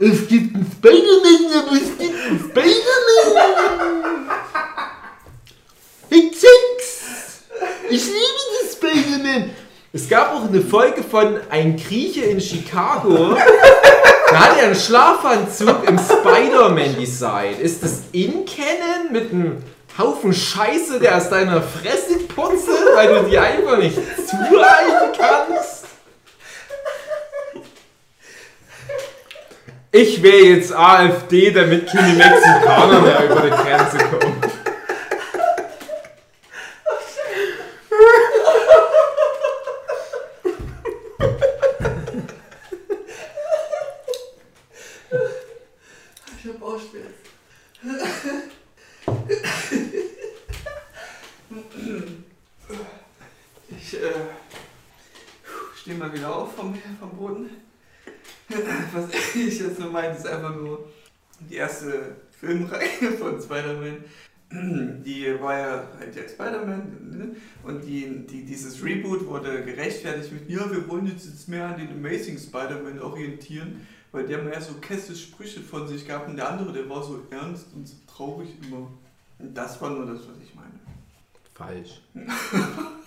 Es gibt einen Spider-Man, aber es gibt einen Spider-Man. Ich check's. Ich liebe das Spider-Man. Es gab auch eine Folge von Ein Grieche in Chicago. Da hat er einen Schlafanzug im Spider-Man-Design. Ist das in Canon mit einem Haufen Scheiße, der aus deiner Fresse putzelt, weil du die einfach nicht zureichen kannst? Ich wäre jetzt AfD, damit keine Mexikaner mehr über die Grenze kommen. Ich hab Ausschmerz. Ich äh, stehe mal wieder auf vom, vom Boden. Was ich jetzt nur meine, ist einfach nur die erste Filmreihe von Spider-Man. Die war ja halt der Spider-Man ne? und die, die, dieses Reboot wurde gerechtfertigt mit, ja, wir wollen uns jetzt mehr an den Amazing Spider-Man orientieren, weil der mehr so kesse Sprüche von sich gab und der andere, der war so ernst und so traurig immer. Und das war nur das, was ich meine. Falsch.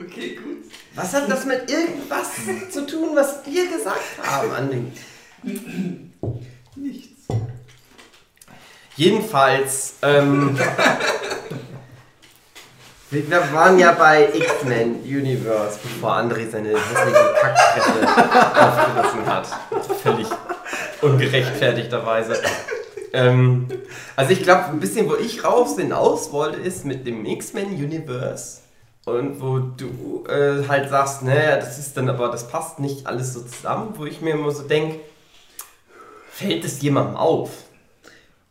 Okay, gut. Was hat das mit irgendwas zu tun, was wir gesagt haben, Andi? Nichts. Jedenfalls, ähm, wir wir waren ja bei X-Men Universe, bevor André seine hässliche Kackfresse aufgerissen hat. Völlig ungerechtfertigterweise. Ähm, also ich glaube, ein bisschen, wo ich raus hinaus wollte, ist mit dem X-Men Universe. Und wo du äh, halt sagst, naja, das ist dann aber, das passt nicht alles so zusammen, wo ich mir immer so denke, fällt es jemandem auf?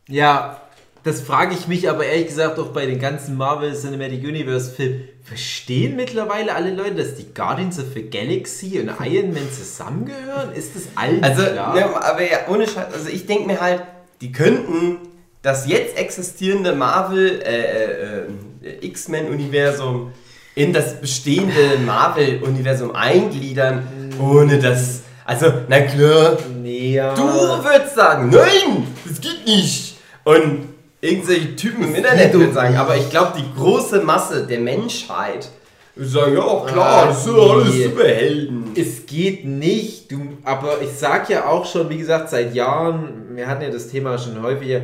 Ja, das frage ich mich aber ehrlich gesagt auch bei den ganzen Marvel Cinematic Universe Filmen. Verstehen mittlerweile alle Leute, dass die Guardians of the Galaxy und Iron Man zusammengehören? Ist das allen Also, klar? ne, aber ja, ohne Scheiß, also ich denke mir halt, die könnten das jetzt existierende Marvel, äh, äh, äh, X-Men-Universum in das bestehende Marvel-Universum eingliedern, ohne dass, also, na klar, nee, ja. du würdest sagen, nein, das geht nicht. Und irgendwelche Typen im Internet würden sagen, aber ich glaube, die große Masse der Menschheit würde sagen, ja klar, Ah, das sind alles nee. Superhelden. Es geht nicht, du, aber ich sag ja auch schon, wie gesagt, seit Jahren, wir hatten ja das Thema schon häufiger,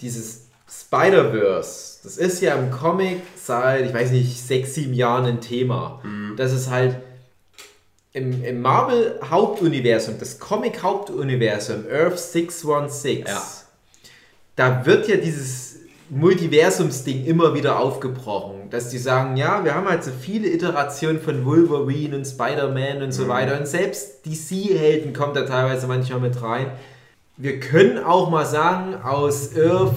dieses Spider-Verse, das ist ja im Comic seit, ich weiß nicht, sechs, sieben Jahren ein Thema. Das ist halt im, im Marvel-Hauptuniversum, das Comic-Hauptuniversum, Earth 616, Ja. da wird ja dieses Multiversums-Ding immer wieder aufgebrochen. Dass die sagen, ja, wir haben halt so viele Iterationen von Wolverine und Spider-Man und so weiter. Und selbst DC-Helden kommt da teilweise manchmal mit rein. Wir können auch mal sagen, aus Earth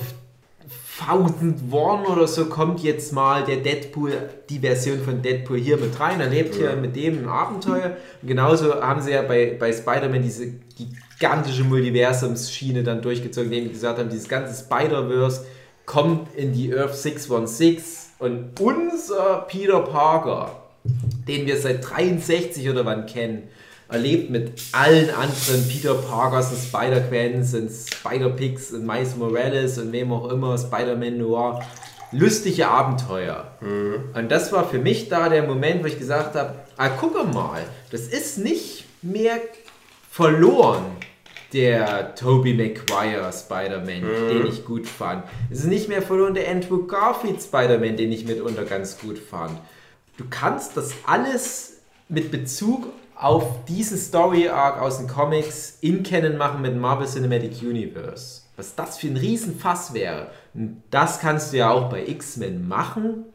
1000 One oder so kommt jetzt mal der Deadpool, die Version von Deadpool hier mit rein. Er lebt hier mit dem ein Abenteuer. Und genauso haben sie ja bei, bei Spider-Man diese gigantische Multiversumsschiene dann durchgezogen, indem die gesagt haben, dieses ganze Spider-Verse kommt in die Earth 616 und unser Peter Parker, den wir seit 63 oder wann kennen, erlebt mit allen anderen Peter Parkers und Spider-Quens und Spider-Pigs und Miles Morales und wem auch immer, Spider-Man Noir, lustige Abenteuer. Und das war für mich da der Moment, wo ich gesagt habe, ah, gucke mal, das ist nicht mehr verloren, der Tobey Maguire Spider-Man, den ich gut fand. Es ist nicht mehr verloren der Andrew Garfield Spider-Man, den ich mitunter ganz gut fand. Du kannst das alles mit Bezug auf diesen Story Arc aus den Comics in Canon machen mit Marvel Cinematic Universe. Was das für ein Riesenfass wäre. Und das kannst du ja auch bei X-Men machen.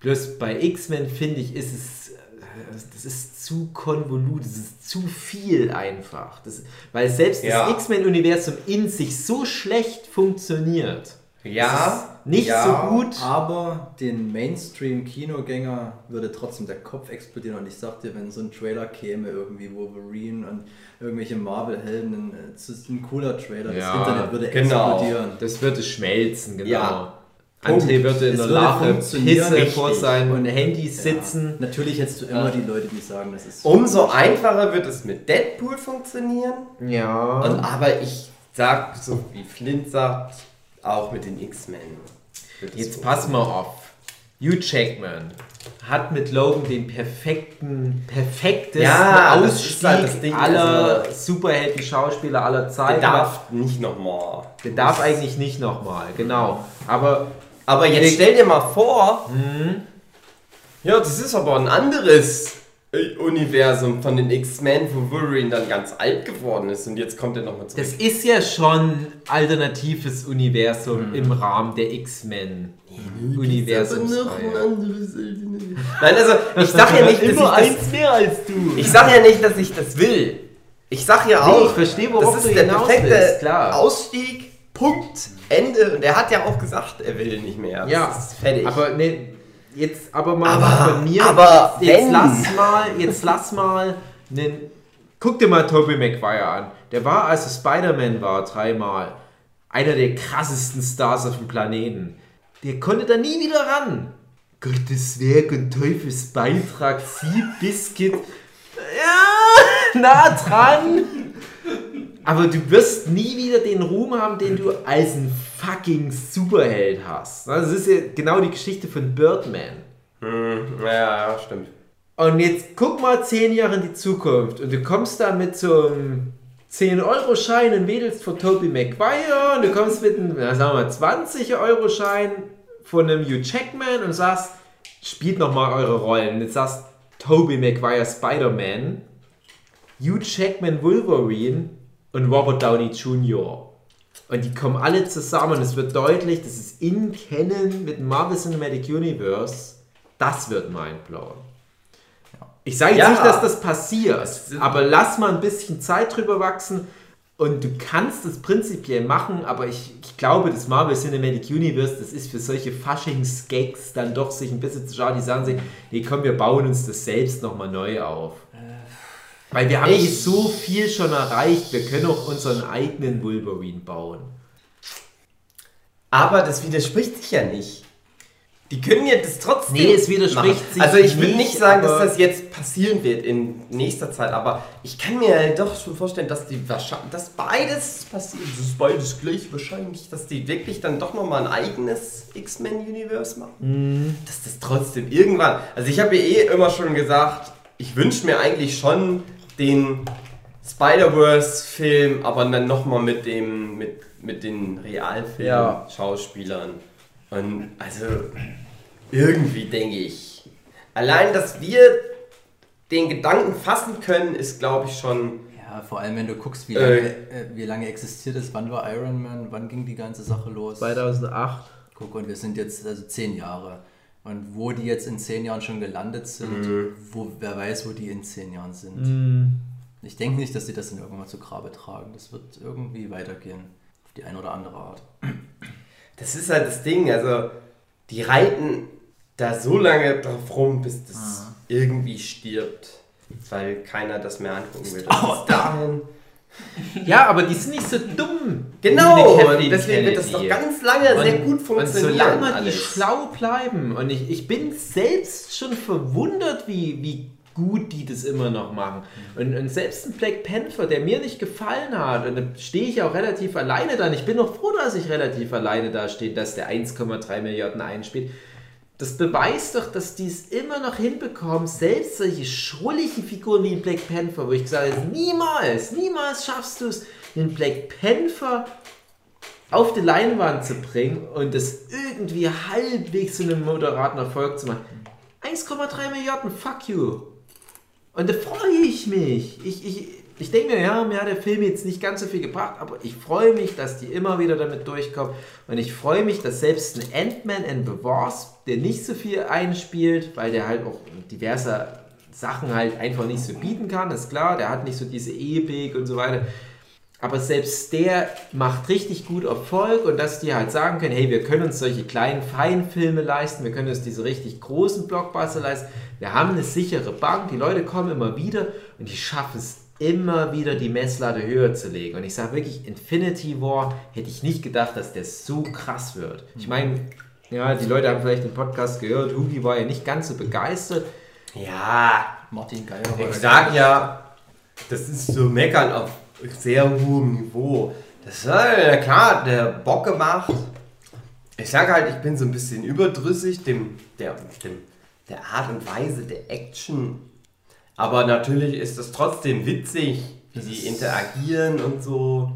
Bloß bei X-Men finde ich, ist es, das ist zu konvolut, das ist zu viel einfach. Das, weil selbst Ja. das X-Men-Universum in sich so schlecht funktioniert. Ja, Nicht ja, so gut. Aber den Mainstream-Kinogänger würde trotzdem der Kopf explodieren. Und ich sag dir, wenn so ein Trailer käme, irgendwie Wolverine und irgendwelche Marvel-Helden, ein, es ist ein cooler Trailer. Ja, das Internet würde genau. explodieren. Das würde schmelzen, genau. Ja. André würde in der Lache Pisse vor richtig. seinem Handy sitzen. Natürlich hättest du immer die Leute, die sagen, das ist. Umso einfacher wird es mit Deadpool funktionieren. Ja. Und, aber ich sag, so wie Flint sagt, auch mit den X-Men. Jetzt pass mal auf. Hugh Jackman hat mit Logan den perfekten, perfektesten Ja, ist Ausstieg halt aller also- Superhelden-Schauspieler aller Der Zeiten. darf nicht nochmal. Der darf eigentlich nicht nochmal, genau. Aber Aber jetzt stell dir mal vor, Mhm. ja, das ist aber ein anderes Universum von den X-Men, wo Wolverine dann ganz alt geworden ist und jetzt kommt er nochmal zurück. das ist ja schon alternatives Universum Mhm. im Rahmen der X-Men. Universums. Nein, also ich sag ja nicht, dass ich das, mehr als du. ich sag ja nicht, dass ich das will. Ich sag ja Nee, auch, ich verstehe, worauf das du ist der perfekte. Ausstieg, Punkt, Ende. Und er hat ja auch gesagt, er will nicht mehr. Das Ja, ist fertig. aber ne, jetzt aber mal Aber- von mir. aber jetzt, jetzt lass mal, jetzt lass mal nen, Guck dir mal Tobey Maguire an. Der war, als er Spider-Man war, dreimal einer der krassesten Stars auf dem Planeten. Der konnte da nie wieder ran. Gottes Werk und Teufels Beitrag, Sie Biscuit. Ja, nah dran. Aber du wirst nie wieder den Ruhm haben, den du als ein fucking Superheld hast. Das ist ja genau die Geschichte von Birdman. Hm, ja, ja, stimmt. Und jetzt guck mal zehn Jahre in die Zukunft und du kommst da mit so einem 10-Euro-Schein und wedelst von Tobey Maguire und du kommst mit einem, na, sagen wir mal, 20-Euro-Schein von einem Hugh Jackman und sagst, spielt nochmal eure Rollen. Und jetzt sagst Tobey Maguire Spider-Man, Hugh Jackman Wolverine und Robert Downey Jr. Und die kommen alle zusammen und es wird deutlich, dass es in Canon mit Marvel Cinematic Universe, das wird mindblown. Ich sage jetzt Ja. nicht, dass das passiert, aber lass mal ein bisschen Zeit drüber wachsen und du kannst es prinzipiell machen, aber ich, ich glaube, das Marvel Cinematic Universe, das ist für solche Faschings-Gags dann doch sich ein bisschen zu schade. Die sagen sich, nee, komm, wir bauen uns das selbst nochmal neu auf. Weil wir haben Ich- eh so viel schon erreicht, wir können auch unseren eigenen Wolverine bauen. Aber das widerspricht sich ja nicht. Die können ja das trotzdem. Nee, es widerspricht machen. sich Also ich würde nicht, sagen, dass das jetzt passieren wird in nächster Zeit, aber ich kann mir halt doch schon vorstellen, dass die wahrscheinlich, dass beides passiert. Das ist beides gleich wahrscheinlich, dass die wirklich dann doch nochmal ein eigenes X-Men-Universe machen. Mhm. Dass das trotzdem irgendwann. Also ich habe ja eh immer schon gesagt, ich wünsche mir eigentlich schon den Spider-Verse-Film, aber dann nochmal mit dem, mit, mit den Realfilm-Schauspielern. Und also irgendwie denke ich, allein, dass wir den Gedanken fassen können, ist, glaube ich, schon. Ja, vor allem wenn du guckst, wie Äh. lange, äh, wie lange existiert es, wann war Iron Man, wann ging die ganze Sache los? 2008. Guck, und wir sind jetzt also zehn Jahre. Und wo die jetzt in zehn Jahren schon gelandet sind, Mhm. wo, wer weiß, wo die in zehn Jahren sind. Mhm. Ich denke nicht, dass sie das dann irgendwann mal zu Grabe tragen. Das wird irgendwie weitergehen. Auf die eine oder andere Art. Das ist halt das Ding, also die reiten da so lange drauf rum, bis das Ah. irgendwie stirbt. Weil keiner das mehr angucken will. Oh, Bis dahin. Ja, aber die sind nicht so dumm. Genau, und deswegen wird das doch ganz lange sehr Und- gut funktionieren. Und solange die alles. schlau bleiben. Und ich, ich bin selbst schon verwundert, wie, wie gut die das immer noch machen. Und, und selbst ein Black Panther, der mir nicht gefallen hat, und da stehe ich auch relativ alleine da. Und ich bin noch froh, dass ich relativ alleine da stehe, dass der 1,3 Milliarden einspielt. Das beweist doch, dass die es immer noch hinbekommen, selbst solche schrulligen Figuren wie Black Panther, wo ich gesagt habe, niemals, niemals schaffst du es, den Black Panther auf die Leinwand zu bringen und das irgendwie halbwegs zu einem moderaten Erfolg zu machen. 1,3 Milliarden, fuck you. Und da freue ich mich. Ich, ich, ich denke mir, ja, mir hat der Film jetzt nicht ganz so viel gebracht, aber ich freue mich, dass die immer wieder damit durchkommen. Und ich freue mich, dass selbst ein Ant-Man and the Wasp, der nicht so viel einspielt, weil der halt auch diverse Sachen halt einfach nicht so bieten kann, ist klar, der hat nicht so diese Epik und so weiter. Aber selbst der macht richtig gut Erfolg und dass die halt sagen können, hey, wir können uns solche kleinen, feinen Filme leisten, wir können uns diese richtig großen Blockbuster leisten, wir haben eine sichere Bank, die Leute kommen immer wieder und die schaffen es immer wieder, die Messlatte höher zu legen. Und ich sage wirklich, Infinity War hätte ich nicht gedacht, dass der so krass wird. Ich meine, ja, die Leute haben vielleicht den Podcast gehört, Hugi war ja nicht ganz so begeistert. Ja, Martin Geier ich war sag ja, das ist so meckern auf sehr hohem Niveau. Das hat ja klar, der Bock gemacht. Ich sag halt, ich bin so ein bisschen überdrüssig dem, der, dem, der Art und Weise der Action. Aber natürlich ist das trotzdem witzig, wie Das sie ist- interagieren und so.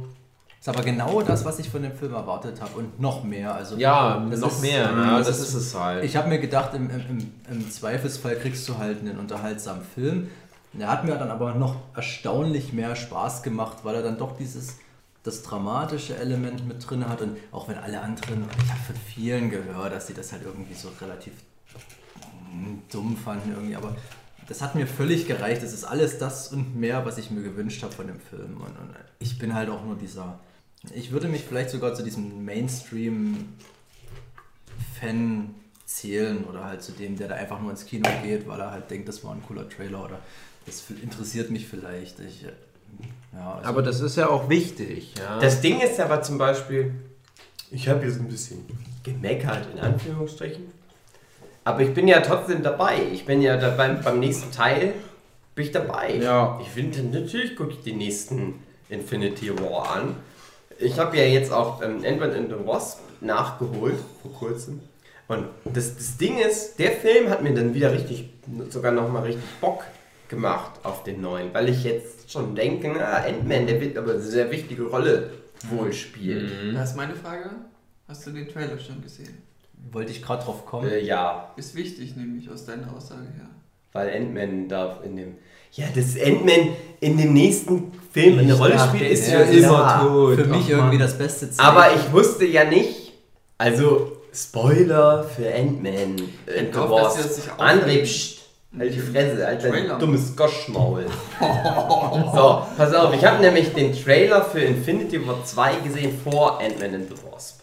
ist aber genau das, was ich von dem Film erwartet habe und noch mehr. Also Ja, das noch ist- mehr, ja, das ist es halt. Ich habe mir gedacht, im, im, im, Zweifelsfall kriegst du halt einen unterhaltsamen Film. Er hat mir dann aber noch erstaunlich mehr Spaß gemacht, weil er dann doch dieses das dramatische Element mit drin hat und auch wenn alle anderen, ich habe von vielen gehört, dass sie das halt irgendwie so relativ mm, dumm fanden irgendwie, aber das hat mir völlig gereicht. Das ist alles das und mehr, was ich mir gewünscht habe von dem Film. Und, und ich bin halt auch nur dieser. Ich würde mich vielleicht sogar zu diesem Mainstream-Fan zählen oder halt zu dem, der da einfach nur ins Kino geht, weil er halt denkt, das war ein cooler Trailer oder das interessiert mich vielleicht. Ich, äh, ja, also- Aber das ist ja auch wichtig. Ja. Das Ding ist aber zum Beispiel, ich habe jetzt ein bisschen gemeckert, in Anführungsstrichen. Aber ich bin ja trotzdem dabei. Ich bin ja dabei, beim nächsten Teil bin ich dabei. Ja. Ich finde, natürlich gucke ich den nächsten Infinity War an. Ich habe ja jetzt auch ähm, Ant-Man and the Wasp nachgeholt, vor kurzem. Und das, das Ding ist, der Film hat mir dann wieder richtig, sogar nochmal richtig Bock gemacht auf den neuen, weil ich jetzt schon denke, na, Ant-Man, der wird aber eine sehr wichtige Rolle wohl spielen. Da ist meine Frage. Hast du den Trailer schon gesehen? Wollte ich gerade drauf kommen. Äh, ja, Ist wichtig, nämlich aus deiner Aussage her. weil Ant-Man da in dem. Ja, das Ant-Man in dem nächsten Film eine Rolle spielt, ist ist ja ja immer immer tot. Für mich Ach, irgendwie Mann. das beste Zeichen. Aber ich wusste ja nicht, also Spoiler für Ant-Man auch- André, pst, halt die Fresse, Alter, dummes Goschmaul. so, pass auf, ich habe nämlich den Trailer für Infinity War 2 gesehen vor Ant-Man and the Wasp.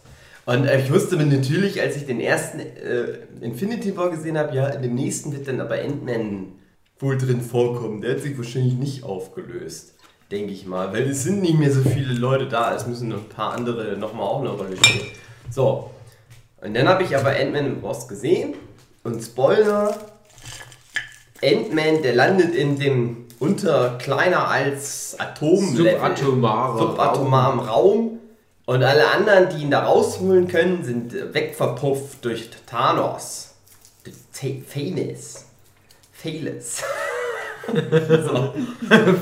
Und äh, ich wusste mir natürlich, als ich den ersten äh, Infinity War gesehen habe, ja, in dem nächsten wird dann aber Ant-Man wohl drin vorkommen. Der hat sich wahrscheinlich nicht aufgelöst, denke ich mal. Weil es sind nicht mehr so viele Leute da, es müssen noch ein paar andere nochmal auch eine Rolle spielen. So, und dann habe ich aber Ant-Man im Wasp gesehen und Spoiler, Ant-Man, der landet in dem unter kleiner als Atom Subatomare subatomaren Raum und alle anderen, die ihn da rausholen können, sind äh, wegverpufft durch Thanos. Phalis. Phalis. so.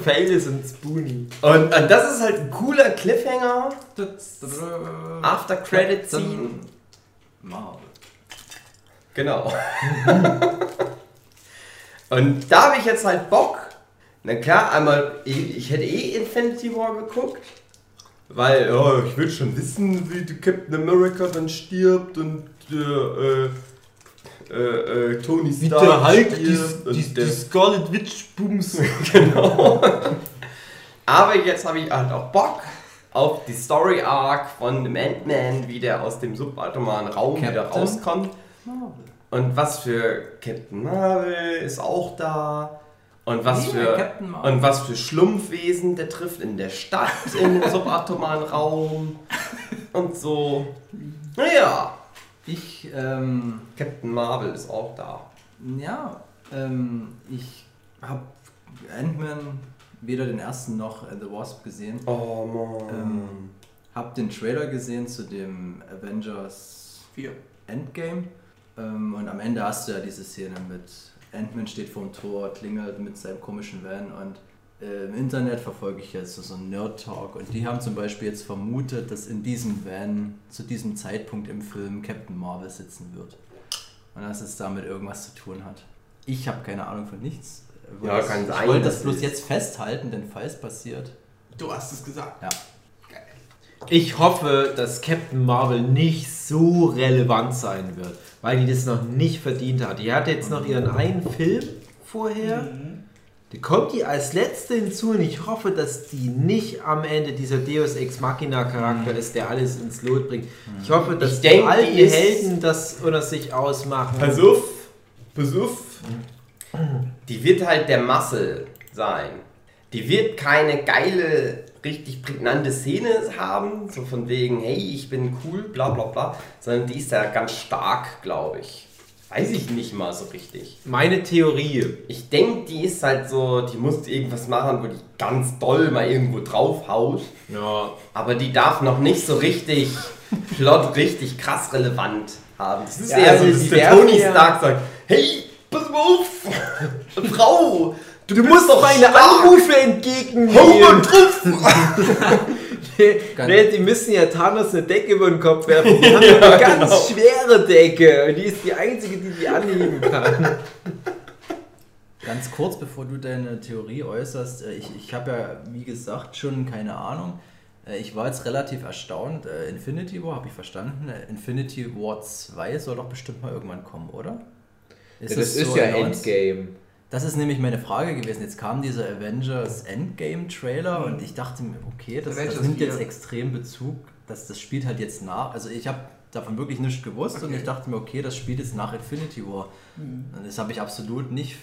Fails und Spoonie. Und, und das ist halt ein cooler Cliffhanger. Ah. After Credit Scene. Marvel. Genau. Und da habe ich jetzt halt Bock. Na klar, einmal, ich hätte eh Infinity War geguckt. Weil, ja, ich will schon wissen, wie die Captain America dann stirbt und äh, äh, äh, Tony Wie Stark der Hulk die, stirbt die, der- die Scarlet Witch Booms. genau. Aber jetzt habe ich halt auch Bock auf die Story Arc von dem Ant-Man, wie der aus dem subatomaren Raum wieder Captain rauskommt. Und was für Captain Marvel ist auch da. Und was Nee, für und was für Schlumpfwesen der trifft in der Stadt, in dem subatomaren Raum. Und so. Naja, Ich, ähm, Captain Marvel ist auch da. ja, ähm, ich habe Ant-Man weder den ersten noch äh, The Wasp gesehen. Oh Mann. Ähm, hab den Trailer gesehen zu dem Avengers 4. Endgame. Ähm, und am Ende hast du ja diese Szene mit Ant-Man steht vorm Tor, klingelt mit seinem komischen Van und äh, im Internet verfolge ich jetzt so, so einen Nerd-Talk und die haben zum Beispiel jetzt vermutet, dass in diesem Van zu diesem Zeitpunkt im Film Captain Marvel sitzen wird. Und dass es damit irgendwas zu tun hat. Ich habe keine Ahnung von nichts. Ich Ja, wollte kann das- sein, Ich wollte dass das bloß es- jetzt festhalten, denn falls passiert. Du hast es gesagt. Ja. Ich hoffe, dass Captain Marvel nicht so relevant sein wird, weil die das noch nicht verdient hat. Die hat jetzt noch ihren einen Film vorher. Die kommt die als letzte hinzu und ich hoffe, dass die nicht am Ende dieser Deus Ex Machina Charakter ist, der alles ins Lot bringt. Ich hoffe, dass Ich die denk, alten die ist- Helden das unter sich ausmachen. Pass auf, pass auf. Die wird halt der Muscle sein. Die wird keine geile, richtig prägnante Szene haben, so von wegen, hey, ich bin cool, bla bla bla, sondern die ist ja ganz stark, glaube ich. Weiß ich nicht mal so richtig. Meine Theorie. Ich denke, die ist halt so, die muss irgendwas machen, wo die ganz doll mal irgendwo draufhaut. Ja, Aber die darf noch nicht so richtig plot, richtig krass relevant haben. Das ist Ja, eher so, also dass die der Tony Stark sagt, hey, pass mal auf, Frau, du, Du musst doch meine. Anrufe entgegennehmen. Hau mal drauf. nee, Ganz- nee, die müssen ja Thanos eine Decke über den Kopf werfen. Die haben ja eine ganz genau. schwere Decke. Und die ist die einzige, die die anheben kann. Ganz kurz, bevor du deine Theorie äußerst, äh, ich, ich habe ja, wie gesagt, schon keine Ahnung. Äh, Ich war jetzt relativ erstaunt. Äh, Infinity War, habe ich verstanden. Infinity War 2 soll doch bestimmt mal irgendwann kommen, oder? das ist ja announced? Endgame. Das ist nämlich meine Frage gewesen. Jetzt kam dieser Avengers Endgame Trailer Mhm. und ich dachte mir, okay, das, das nimmt 4. jetzt extrem Bezug, dass das spielt halt jetzt nach. Also ich habe davon wirklich nichts gewusst und Okay. ich dachte mir, okay, das spielt jetzt nach Infinity War. Mhm. Und das habe ich absolut nicht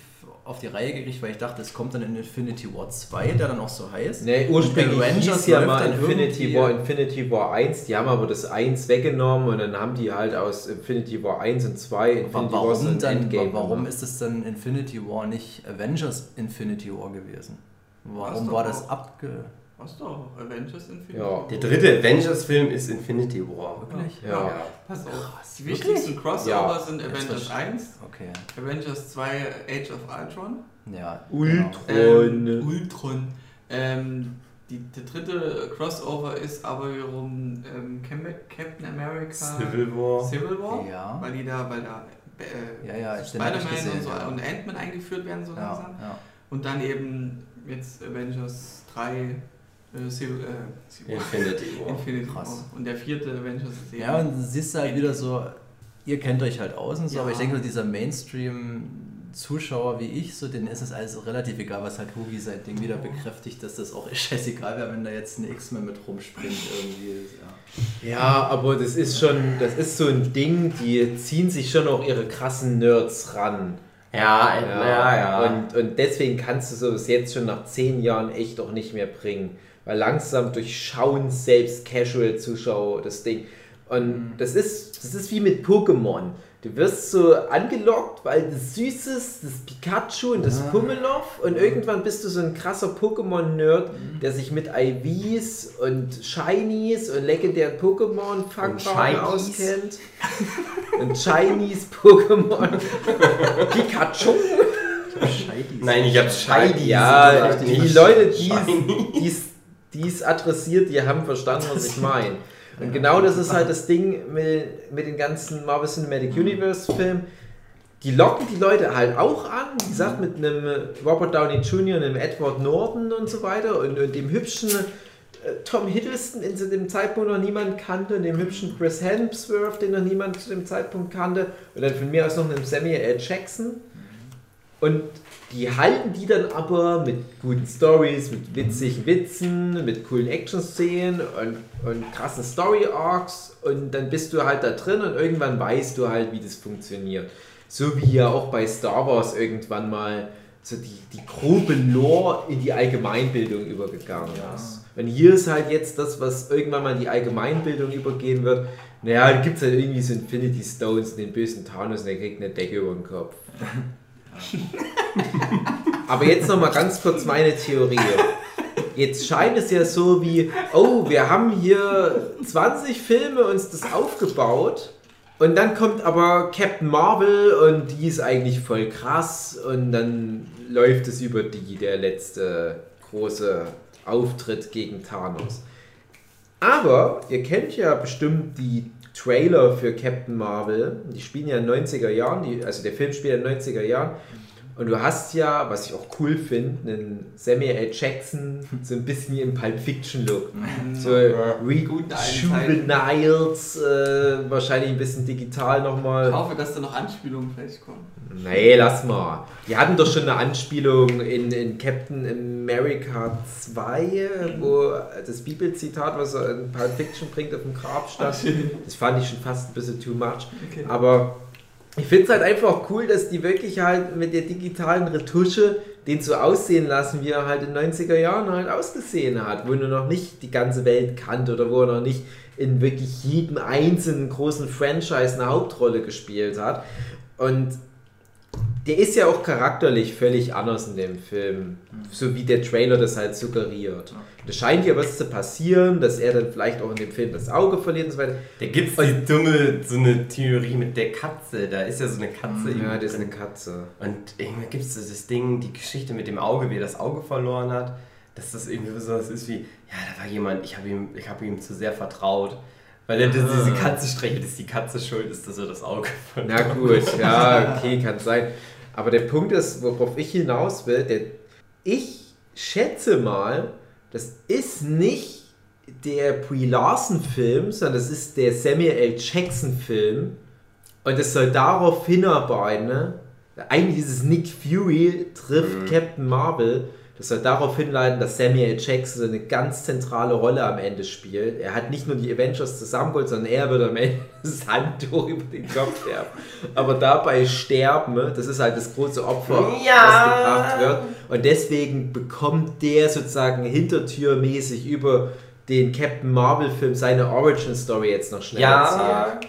auf die Reihe gekriegt, weil ich dachte, es kommt dann in Infinity War 2, der dann auch so heißt. Nee, ursprünglich Und hieß ja mal Infinity War, Infinity War 1, die haben aber das 1 weggenommen und dann haben die halt aus Infinity War 1 und 2 Infinity Aber War warum, ein dann, Endgame warum gemacht. ist es dann Infinity War nicht Avengers Infinity War gewesen? Warum war das abge... Was doch? Avengers Infinity Ja. War. Der dritte Avengers-Film ist Infinity War. Wirklich? Ja. Pass auf. Krass, Die wichtigsten Crossover Ja. sind Avengers verstehe 1, Okay, Avengers 2 Age of Ultron, ja. Und- ähm, Ultron. Ähm, die, der dritte Crossover ist aber wiederum ähm, Captain America Civil War. Civil War, Ja. weil die da, weil da äh, Ja, ja, Spider-Man und, so, ja. und Ant-Man eingeführt werden so Ja, langsam. ja. Und dann eben jetzt Avengers 3 äh, äh, Infinity War. Infinity Krass. War. Und der vierte Avengers ist eben Ja, und du siehst halt wieder so, ihr kennt euch halt aus und so, Ja. aber ich denke, dieser Mainstream-Zuschauer wie ich, so, denen ist es also relativ egal, was halt Hugi sein Ding wieder bekräftigt, dass das auch scheißegal wäre, wenn da jetzt ein X-Men mit rumspringt irgendwie. Ja. Ja, aber das ist schon, das ist so ein Ding, die ziehen sich schon auch ihre krassen Nerds ran. Ja, ja, ja. ja. Und, und deswegen kannst du sowas jetzt schon nach zehn Jahren echt auch nicht mehr bringen. Weil langsam durchschauen selbst Casual-Zuschauer das Ding. Und das ist, das ist wie mit Pokémon. Du wirst so angelockt, weil das süß ist, das Pikachu und das Pummelow und irgendwann bist du so ein krasser Pokémon-Nerd, der sich mit IVs und Shinies und legendären Pokémon-Fangfarben Shinies. auskennt. Und Chinese Pokémon. Pikachu. Nein, ich hab Shiny. Ja, die Leute, die es- die es adressiert, die haben verstanden, was ich meine. Und genau das ist halt das Ding mit, mit den ganzen Marvel Cinematic Universe Filmen. die locken die Leute halt auch an, wie gesagt, mit einem Robert Downey Jr., einem Edward Norton und so weiter und, und dem hübschen äh, Tom Hiddleston, den zu dem Zeitpunkt noch niemand kannte, und dem hübschen Chris Hemsworth, den noch niemand zu dem Zeitpunkt kannte, und dann von mir aus noch einem Samuel L. Jackson. Und die halten die dann aber mit guten Stories, mit witzigen Witzen, mit coolen Action-Szenen und, und krassen Story-Arcs und dann bist du halt da drin und irgendwann weißt du halt, wie das funktioniert. So wie ja auch bei Star Wars irgendwann mal so die, die grobe Lore in die Allgemeinbildung übergegangen ist. Und hier ist halt jetzt das, was irgendwann mal in die Allgemeinbildung übergehen wird. Naja, da gibt es halt irgendwie so Infinity Stones, den bösen Thanos und der kriegt eine Decke über den Kopf. Aber jetzt nochmal ganz kurz meine Theorie. Jetzt scheint es ja so wie, oh, wir haben hier 20 Filme uns das aufgebaut und dann kommt aber Captain Marvel und die ist eigentlich voll krass und dann läuft es über die, der letzte große Auftritt gegen Thanos. Aber ihr kennt ja bestimmt die Trailer für Captain Marvel. Die spielen ja in den 90er Jahren, die, also der Film spielt in den 90er Jahren. Und du hast ja, was ich auch cool finde, einen Samuel L. Jackson so ein bisschen im Pulp Fiction Look. So Juveniles, äh, wahrscheinlich ein bisschen digital Ich nochmal. hoffe, dass da noch Anspielungen vielleicht kommen. Nee, lass mal. Die hatten doch schon eine Anspielung in, in Captain America 2, wo das Bibelzitat, was er in Pulp Fiction bringt, auf dem Grab stand. Das fand ich schon fast ein bisschen too much. Okay. Aber ich finde es halt einfach cool, dass die wirklich halt mit der digitalen Retusche den so aussehen lassen, wie er halt in den 90er Jahren halt ausgesehen hat, wo er noch nicht die ganze Welt kannte oder wo er noch nicht in wirklich jedem einzelnen großen Franchise eine Hauptrolle gespielt hat. Und der ist ja auch charakterlich völlig anders in dem Film, so wie der Trailer das halt suggeriert. Das scheint ja was zu passieren, dass er dann vielleicht auch in dem Film das Auge verliert und so weiter. Da gibt es die dumme, so eine Theorie mit der Katze. Da ist ja so eine Katze. Ja, irgendwie das ist eine Katze. Und irgendwann gibt es das Ding, die Geschichte mit dem Auge, wie er das Auge verloren hat, dass das irgendwie so was ist wie, ja, da war jemand, ich habe ihm, ich hab ihm zu sehr vertraut. Weil er das, diese Katze streichelt, dass die Katze schuld ist, dass er das Auge verloren Na gut, ja, okay, kann sein. Aber der Punkt ist, worauf ich hinaus will, der, ich schätze mal, das ist nicht der Brie Larson Film, sondern das ist der Samuel L. Jackson Film. Und es soll darauf hinarbeiten, ne? eigentlich dieses Nick Fury trifft Captain Marvel. Das soll darauf hinleiten, dass Samuel. Jackson so eine ganz zentrale Rolle am Ende spielt. Er hat nicht nur die Avengers zusammengeholt, sondern er wird am Ende das Handtuch über den Kopf werfen. Aber dabei sterben, ne? das ist halt das große Opfer, Ja. das gebracht wird. Und deswegen bekommt der sozusagen hintertürmäßig über den Captain Marvel-Film seine Origin-Story jetzt noch schnell erzählen. Ja,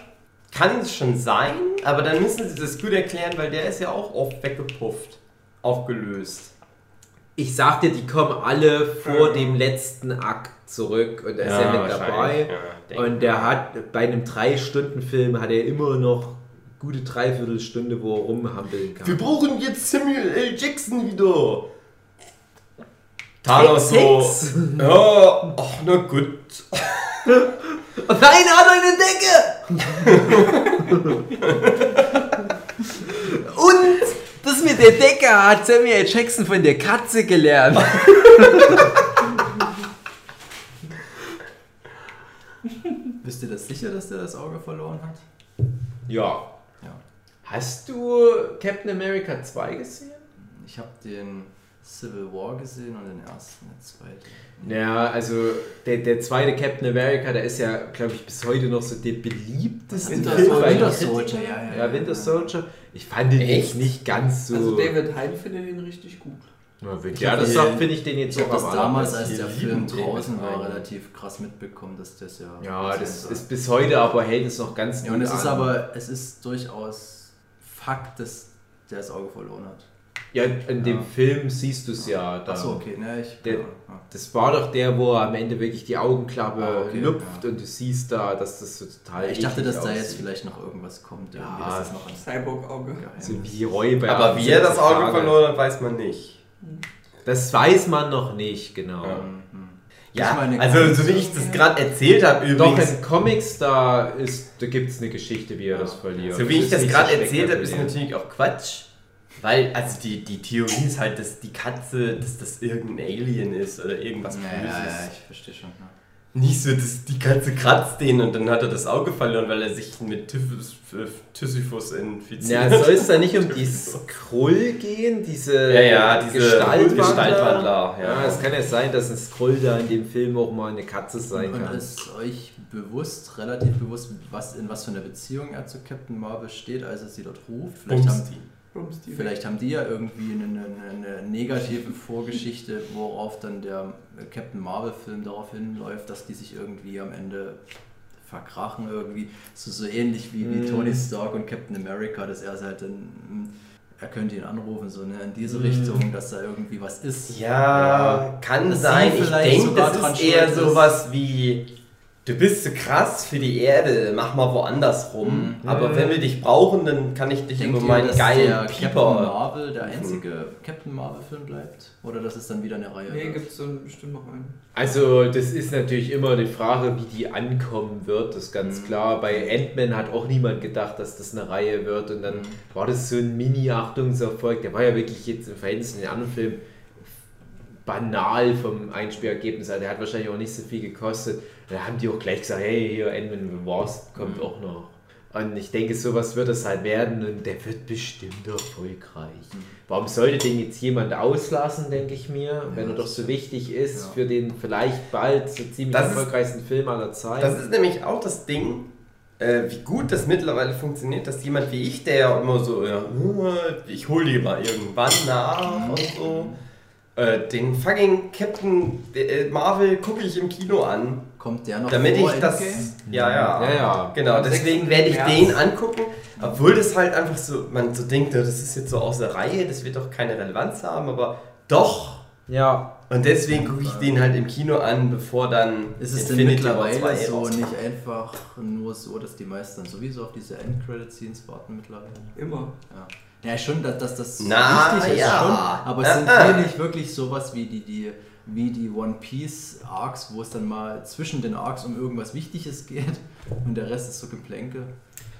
kann es schon sein, aber dann müssen sie das gut erklären, weil der ist ja auch oft weggepufft, aufgelöst. Ich sag dir, die kommen alle vor dem letzten Akt zurück und er ist ja, mit dabei. ja, und der hat bei einem 3-Stunden-Film hat er immer noch gute Dreiviertelstunde, wo er rumhampeln kann. Wir brauchen jetzt Samuel L. Jackson wieder. Thanos so. Ja, ach na gut. Nein, er hat eine Decke! Und das mit der Decke hat Samuel. Jackson von der Katze gelernt. Wisst ihr das sicher, dass der das Auge verloren hat? Ja. Ja. Hast du Captain America 2 gesehen? Ich habe den Civil War gesehen und den ersten, den zweiten. Ja, also der, der zweite Captain America, der ist ja, glaube ich, bis heute noch so der beliebteste Winter Film Winter Kritiken. Soldier, ja, ja, Ja, ja, Winter ja. Soldier. Ich fand den Echt? jetzt nicht ganz so. Also David Hein findet ihn richtig gut. Ja, hab das sagt, finde ich den jetzt Ich habe auch das am damals, als der lieben Film draußen war, relativ krass mitbekommen, dass das ja. Ja, das war. ist bis heute, aber hält es noch ganz Ja, und gut es ist an. aber, es ist durchaus Fakt, dass der das Auge verloren hat. Ja, in dem Ja. Film siehst du es ja. Da. Achso, okay, ne, ich. Der- ja, ja. Das war doch der, wo er am Ende wirklich die Augenklappe Ah, okay, lupft ja. und du siehst da, dass das so total. Ich dachte, dass da jetzt aussieht. vielleicht noch irgendwas kommt, irgendwie, Ja, das noch ein Cyborg-Auge. So wie Roy bei Aber wie er das 78 Auge verloren hat, weiß man nicht. Das weiß man noch nicht, genau. Ja. Mhm. Ja, meine also so wie ich das gerade erzählt habe Doch, übrigens, in Comics, da, ist, da gibt es eine Geschichte, wie er das verliert. so wie ich ist das nicht gerade erzählt habe, ist natürlich auch Quatsch. Weil, also die, die Theorie ist halt, dass die Katze, dass das irgendein Alien ist oder irgendwas Ja, Böses. ja, ja, ich verstehe schon. Ja. Nicht so, dass die Katze kratzt den und dann hat er das Auge verloren, weil er sich mit Typhus, Tysiphus infiziert. Ja, soll es da nicht um die Skrull gehen? Diese, Ja, ja, diese Gestaltwandler? Gestaltwandler, ja. Ja, es kann ja sein, dass ein Skrull da in dem Film auch mal eine Katze sein Und kann. ist euch bewusst, relativ bewusst, was, in was für einer Beziehung er zu Captain Marvel steht, als er sie dort ruft? Vielleicht haben, Bumsti. Rums die vielleicht haben die ja irgendwie eine, eine, eine negative Vorgeschichte, worauf dann der Captain Marvel-Film darauf hinläuft, dass die sich irgendwie am Ende verkrachen irgendwie. So, so ähnlich wie, wie Mhm. Tony Stark und Captain America, dass er halt dann, mm, er könnte ihn anrufen, so ne, in diese Mhm. Richtung, dass da irgendwie was ist. Ja, kann Dass sein. Ich vielleicht denke, das ist eher sowas wie, du bist so krass für die Erde, mach mal woanders rum. Mhm. Aber wenn wir dich brauchen, dann kann ich dich Denkt über ihr, meinen dass geilen der Captain Pieper... Marvel der einzige Captain Marvel-Film bleibt? Oder dass es dann wieder eine Reihe Nee, wird? gibt es dann bestimmt noch einen. Also, das ist natürlich immer die Frage, wie die ankommen wird, das ist ganz Mhm. klar. Bei Ant-Man hat auch niemand gedacht, dass das eine Reihe wird und dann Mhm. war das so ein Mini-Achtungserfolg. Der war ja wirklich jetzt im Verhältnis zu den anderen Filmen banal vom Einspielergebnis. Also, der hat wahrscheinlich auch nicht so viel gekostet. Da haben die auch gleich gesagt: hey, hier Ant-Man Wasp kommt Mhm. auch noch. Und ich denke, sowas wird es halt werden und der wird bestimmt erfolgreich. Mhm. Warum sollte den jetzt jemand auslassen, denke ich mir, wenn er doch so wichtig ist Ja. für den vielleicht bald so ziemlich Das ist- erfolgreichsten Film aller Zeiten? Das ist nämlich auch das Ding, äh, wie gut das mittlerweile funktioniert, dass jemand wie ich, der ja immer so, ja, ich hol die mal irgendwann nach und so, äh, den fucking Captain äh, Marvel gucke ich im Kino an, Kommt der noch damit vor ich das, ja, ja, Ja, ja. genau, deswegen 6. werde ich den angucken, obwohl das halt einfach so, man so denkt, das ist jetzt so aus der Reihe, das wird doch keine Relevanz haben, aber doch. ja. Und deswegen gucke ich den halt im Kino an, bevor dann Ist es denn Infinity War mittlerweile 2 so rauskommt. nicht einfach nur so, dass die meisten dann sowieso auf diese Endcredit-Scenes warten mittlerweile? Immer. Ja, ja schon, dass, dass das Na, wichtig ist, ja. schon, aber es sind Äh, äh. hier nicht wirklich sowas wie die, die, wie die One Piece Arcs, wo es dann mal zwischen den Arcs um irgendwas Wichtiges geht und der Rest ist so Geplänke.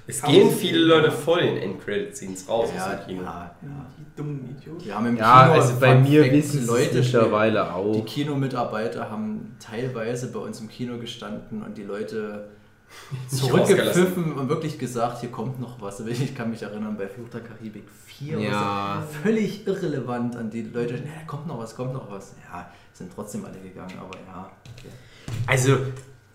Es gehen viele Leute vor den Endcredit-Scenes raus aus dem Kino. ja, ja. Die dummen Idioten. Wir haben im Ja, Kino also bei mir wissen Leute Leute mittlerweile auch. Die Kinomitarbeiter haben teilweise bei uns im Kino gestanden und die Leute zurückgepfiffen und wirklich gesagt, hier kommt noch was. Ich kann mich erinnern, bei Fluch der Karibik 4 oder Ja. so, völlig irrelevant an die Leute, ne, kommt noch was, kommt noch was. Ja, sind trotzdem alle gegangen, aber ja. Also,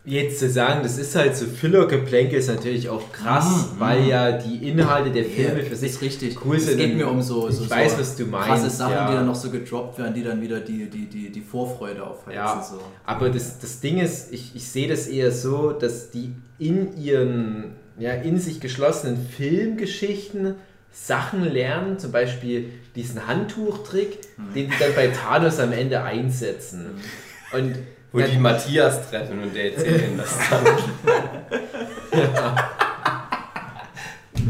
jetzt zu sagen, das ist halt so Filler-Geplänke, ist natürlich auch krass, Mhm, weil ja die Inhalte der Filme für sich richtig cool Es sind. geht mir um so, Ich so, weiß, so was du meinst, krasse Sachen, ja. die dann noch so gedroppt werden, die dann wieder die, die, die, die Vorfreude aufheizen. Ja, So. aber das, das Ding ist, ich, ich sehe das eher so, dass die in ihren, ja, in sich geschlossenen Filmgeschichten Sachen lernen, zum Beispiel diesen Handtuchtrick, Mhm. den die dann bei Thanos am Ende einsetzen. Und Wo die Matthias treffen und der erzählt ihnen das dann.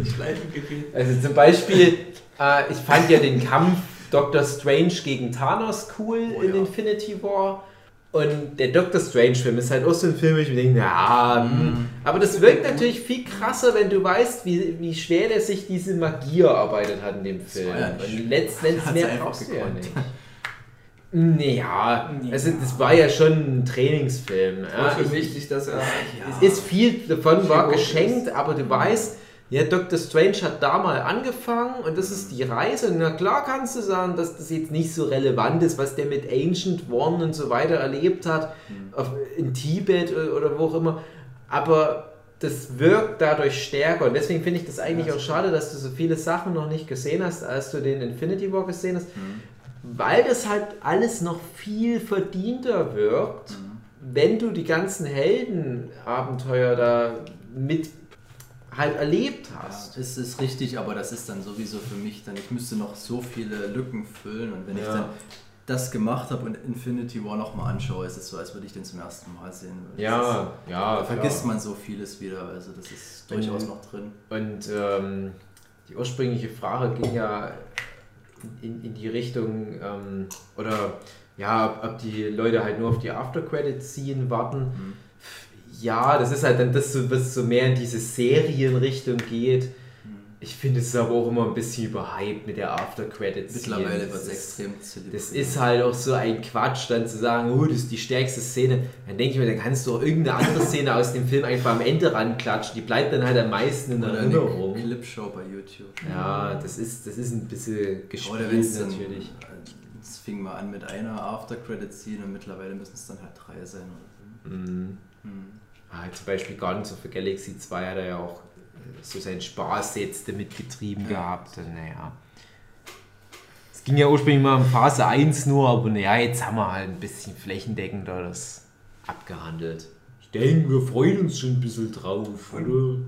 Schleifengerät. Also zum Beispiel, äh, ich fand ja den Kampf Doctor Strange gegen Thanos cool Oh in ja. Infinity War. Und der Doctor Strange-Film ist halt auch so ein Film, wo ich mir denke, ja, Mhm. hm. aber das wirkt natürlich viel krasser, wenn du weißt, wie, wie schwer der sich diese Magie erarbeitet hat in dem Film. ja Und letztendlich mehr brauchst du ja nicht. Naja, Ja. also das war ja schon ein Trainingsfilm. War Ja, schon ich, wichtig, dass er. es ist viel davon war geschenkt, aber du weißt, ja, Dr. Strange hat da mal angefangen und das ist die Reise. Na klar kannst du sagen, dass das jetzt nicht so relevant ist, was der mit Ancient One und so weiter erlebt hat, auf, in Tibet oder, oder wo auch immer. Aber das wirkt dadurch stärker und deswegen finde ich das eigentlich auch schade, dass du so viele Sachen noch nicht gesehen hast, als du den Infinity War gesehen hast, weil das halt alles noch viel verdienter wirkt, wenn du die ganzen Heldenabenteuer da mit halt erlebt hast. Ja, es ist richtig, aber das ist dann sowieso für mich dann, ich müsste noch so viele Lücken füllen und wenn ich Ja. dann das gemacht habe und Infinity War nochmal anschaue, ist es so, als würde ich den zum ersten Mal sehen. Ja, ja. ist, da vergisst klar. man so vieles wieder, also das ist durchaus noch drin. Und ähm, die ursprüngliche Frage ging ja in, in die Richtung, ähm, oder ja, ob, ob die Leute halt nur auf die After-Credit-Scene warten. Mhm. Ja, das ist halt dann das, was so mehr in diese Serienrichtung geht. Ich finde es ist aber auch immer ein bisschen überhyped mit der After-Credit-Scene. Mittlerweile wird es ist- extrem das ist halt auch so ein Quatsch, dann zu sagen, oh, das ist die stärkste Szene. Dann denke ich mir, dann kannst du auch irgendeine andere Szene aus dem Film einfach am Ende ranklatschen. Die bleibt dann halt am meisten in Oder eine Erinnerung. Clipshow bei YouTube. Ja, das ist, das ist ein bisschen Oder gespielt es natürlich. Es fing mal an mit einer After-Credit-Scene und mittlerweile müssen es dann halt drei sein. Oder so. Mhm. Hm. Ah, zum Beispiel Guardians of the Galaxy 2 hat er ja auch äh, so seinen Spaß jetzt damit getrieben Ja. gehabt. Und, naja. Es ging ja ursprünglich mal in Phase 1 nur, aber naja, jetzt haben wir halt ein bisschen flächendeckender das abgehandelt. Ich denke, wir freuen uns schon ein bisschen drauf, oder?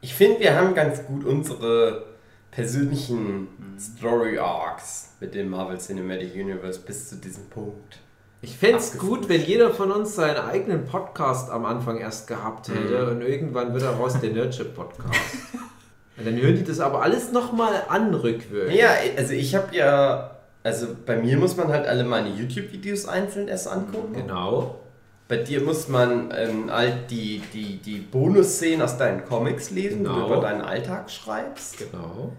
Ich finde, wir haben ganz gut unsere persönlichen Story Arcs mit dem Marvel Cinematic Universe bis zu diesem Punkt. Ich fände es gut, wenn jeder von uns seinen eigenen Podcast am Anfang erst gehabt hätte Mhm. und irgendwann wird daraus der Nerdship Podcast. und dann hören die das aber alles nochmal an rückwirkend. Ja, also ich habe ja, also bei mir muss man halt alle meine YouTube-Videos einzeln erst angucken. Genau. Bei dir muss man ähm, halt die, die, die Bonusszenen aus deinen Comics lesen, wo Genau. du über deinen Alltag schreibst. Genau.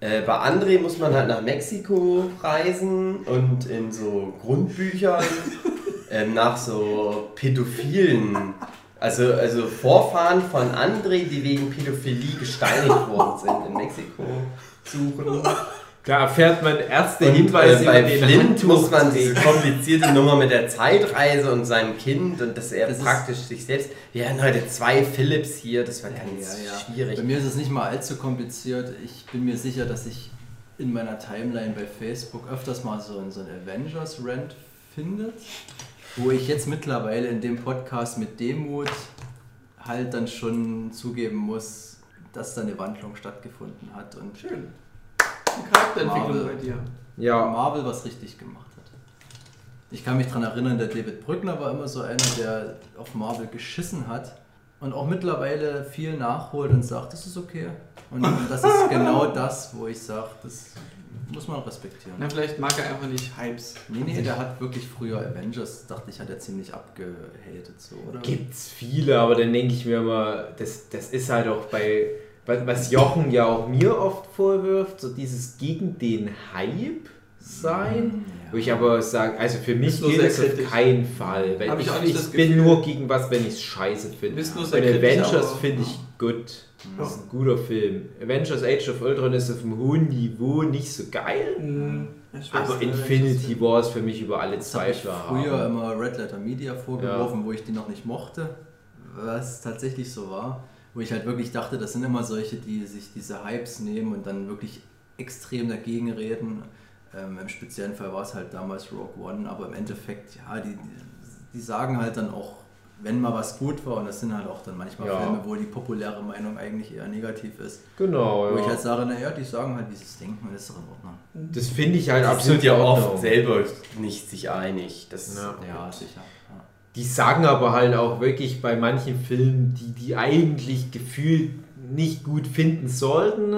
Äh, bei André muss man halt nach Mexiko reisen und in so Grundbüchern ähm, nach so pädophilen, also, also Vorfahren von André, die wegen Pädophilie gesteinigt worden sind in Mexiko suchen. Da erfährt man erste Und, Hinweise äh, bei über den Flint muss man diese komplizierte Nummer mit der Zeitreise und seinem Kind und dass er Das praktisch sich selbst. Wir haben heute zwei Philips hier, das war ganz schwierig. Bei mir ist es nicht mal allzu kompliziert. Ich bin mir sicher, dass ich in meiner Timeline bei Facebook öfters mal so, so ein Avengers-Rant finde, wo ich jetzt mittlerweile in dem Podcast mit Demut halt dann schon zugeben muss, dass da eine Wandlung stattgefunden hat und Schön. Charakterentwicklung Marvel. bei dir. Ja, Marvel was richtig gemacht hat. Ich kann mich daran erinnern, der David Brückner war immer so einer, der auf Marvel geschissen hat und auch mittlerweile viel nachholt und sagt, das ist okay. Und das ist genau das, wo ich sage, das muss man respektieren. Na, vielleicht mag er einfach nicht Hypes. Nee, nee, der hat wirklich früher Avengers, dachte ich, hat er ziemlich abgehatet, so, oder? gibt's viele, aber dann denke ich mir immer, das, das ist halt auch bei, was Jochen ja auch mir oft vorwirft, so dieses gegen den Hype sein. Ja. Wo ich aber sage, also für mich sehr es auf keinen Fall. Weil Hab ich ich ich das bin nur gegen was, wenn ich es scheiße finde. Und Avengers finde ich gut. Mhm. Das ist ein guter Film. Avengers Age of Ultron ist auf einem hohen Niveau nicht so geil. Hm, weiß Aber Infinity War ist für mich über alle Das habe ich Zweifel früher erhaben. immer Red Letter Media vorgeworfen, wo ich die noch nicht mochte, was tatsächlich so war. Wo ich halt wirklich dachte, das sind immer solche, die sich diese Hypes nehmen und dann wirklich extrem dagegen reden. Ähm, Im speziellen Fall war es halt damals Rogue One, aber im Endeffekt, ja, die, die sagen halt dann auch, wenn mal was gut war, und das sind halt auch dann manchmal Ja. Filme, wo die populäre Meinung eigentlich eher negativ ist. Genau, Wo ich ja. halt sage, naja, die sagen halt, wie sie es denken, und das ist doch in Ordnung. Das finde ich halt Die absolut ja oft selber nicht sich einig. Das Ja. Ja, sicher. Ja. Die sagen aber halt auch wirklich bei manchen Filmen, die die eigentlich gefühlt nicht gut finden sollten,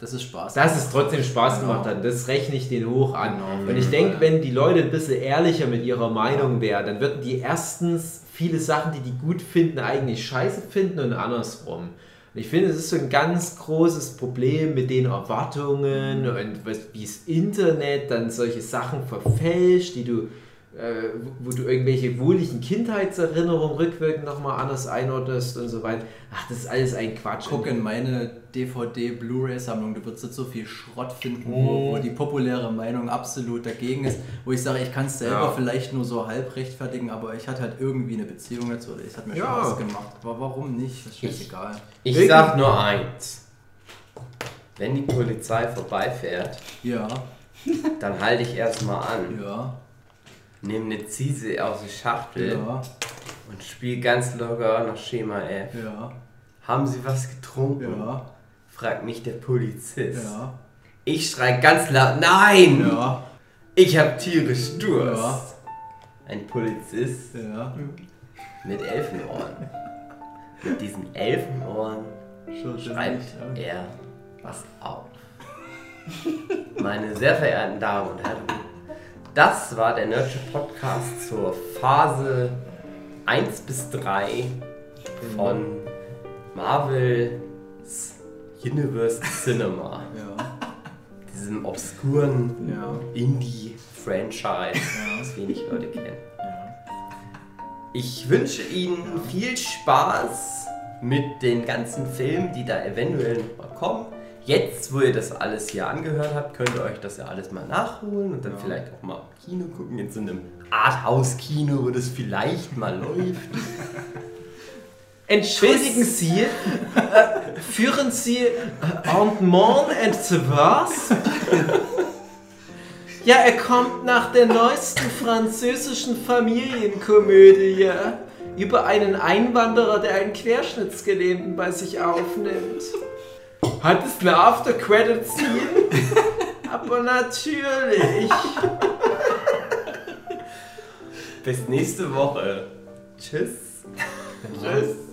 Das ist Spaß. dass es trotzdem Spaß Genau. gemacht hat. Das rechne ich den hoch an. Genau. Und ich denke, wenn die Leute ein bisschen ehrlicher mit ihrer Meinung wären, dann würden die erstens viele Sachen, die die gut finden, eigentlich scheiße finden und andersrum. Und ich finde, es ist so ein ganz großes Problem mit den Erwartungen und was, wie das Internet dann solche Sachen verfälscht, die du, wo- wo du irgendwelche wohligen Kindheitserinnerungen rückwirkend nochmal anders einordnest und so weiter. Ach, das ist alles ein Quatsch. Guck in meine DVD-Blu-ray-Sammlung, du wirst jetzt so viel Schrott finden, wo, wo die populäre Meinung absolut dagegen ist, wo ich sage, ich kann es selber Ja. vielleicht nur so halb rechtfertigen, aber ich hatte halt irgendwie eine Beziehung dazu, oder es hat mir Ja. Spaß gemacht. Aber warum nicht? Das ist scheißegal. Ich Wirklich? sag nur eins. Wenn die Polizei vorbeifährt, Ja, dann halte ich erstmal an, ja, nehme eine Ziese aus der Schachtel ja, und spiele ganz locker nach Schema F. ja, Haben Sie was getrunken? ja, fragt mich der Polizist. ja, Ich schrei ganz laut, nein! ja, Ich hab tierisch Durst. Ja. Ein Polizist ja. mit Elfenohren. Mit diesen Elfenohren er schreibt er was auf. Meine sehr verehrten Damen und Herren, das war der Nerdship Podcast zur Phase 1 bis 3 von Marvel's Universe Cinema. Ja. Diesem obskuren Ja. Indie-Franchise, das wenig Leute kennen. Ich wünsche Ihnen viel Spaß mit den ganzen Filmen, die da eventuell noch mal kommen. Jetzt, wo ihr das alles hier angehört habt, könnt ihr euch das ja alles mal nachholen und dann vielleicht auch mal im Kino gucken, in so einem Arthouse-Kino, wo das vielleicht mal läuft. Entschuldigen Sie, äh, führen Sie äh, Entmont and the Wasp? Ja, er kommt nach der neuesten französischen Familienkomödie über einen Einwanderer, der einen Querschnittsgelähmten bei sich aufnimmt. Hat es eine After-Credit-Scene? Aber natürlich. Bis nächste Woche. Tschüss. Tschüss.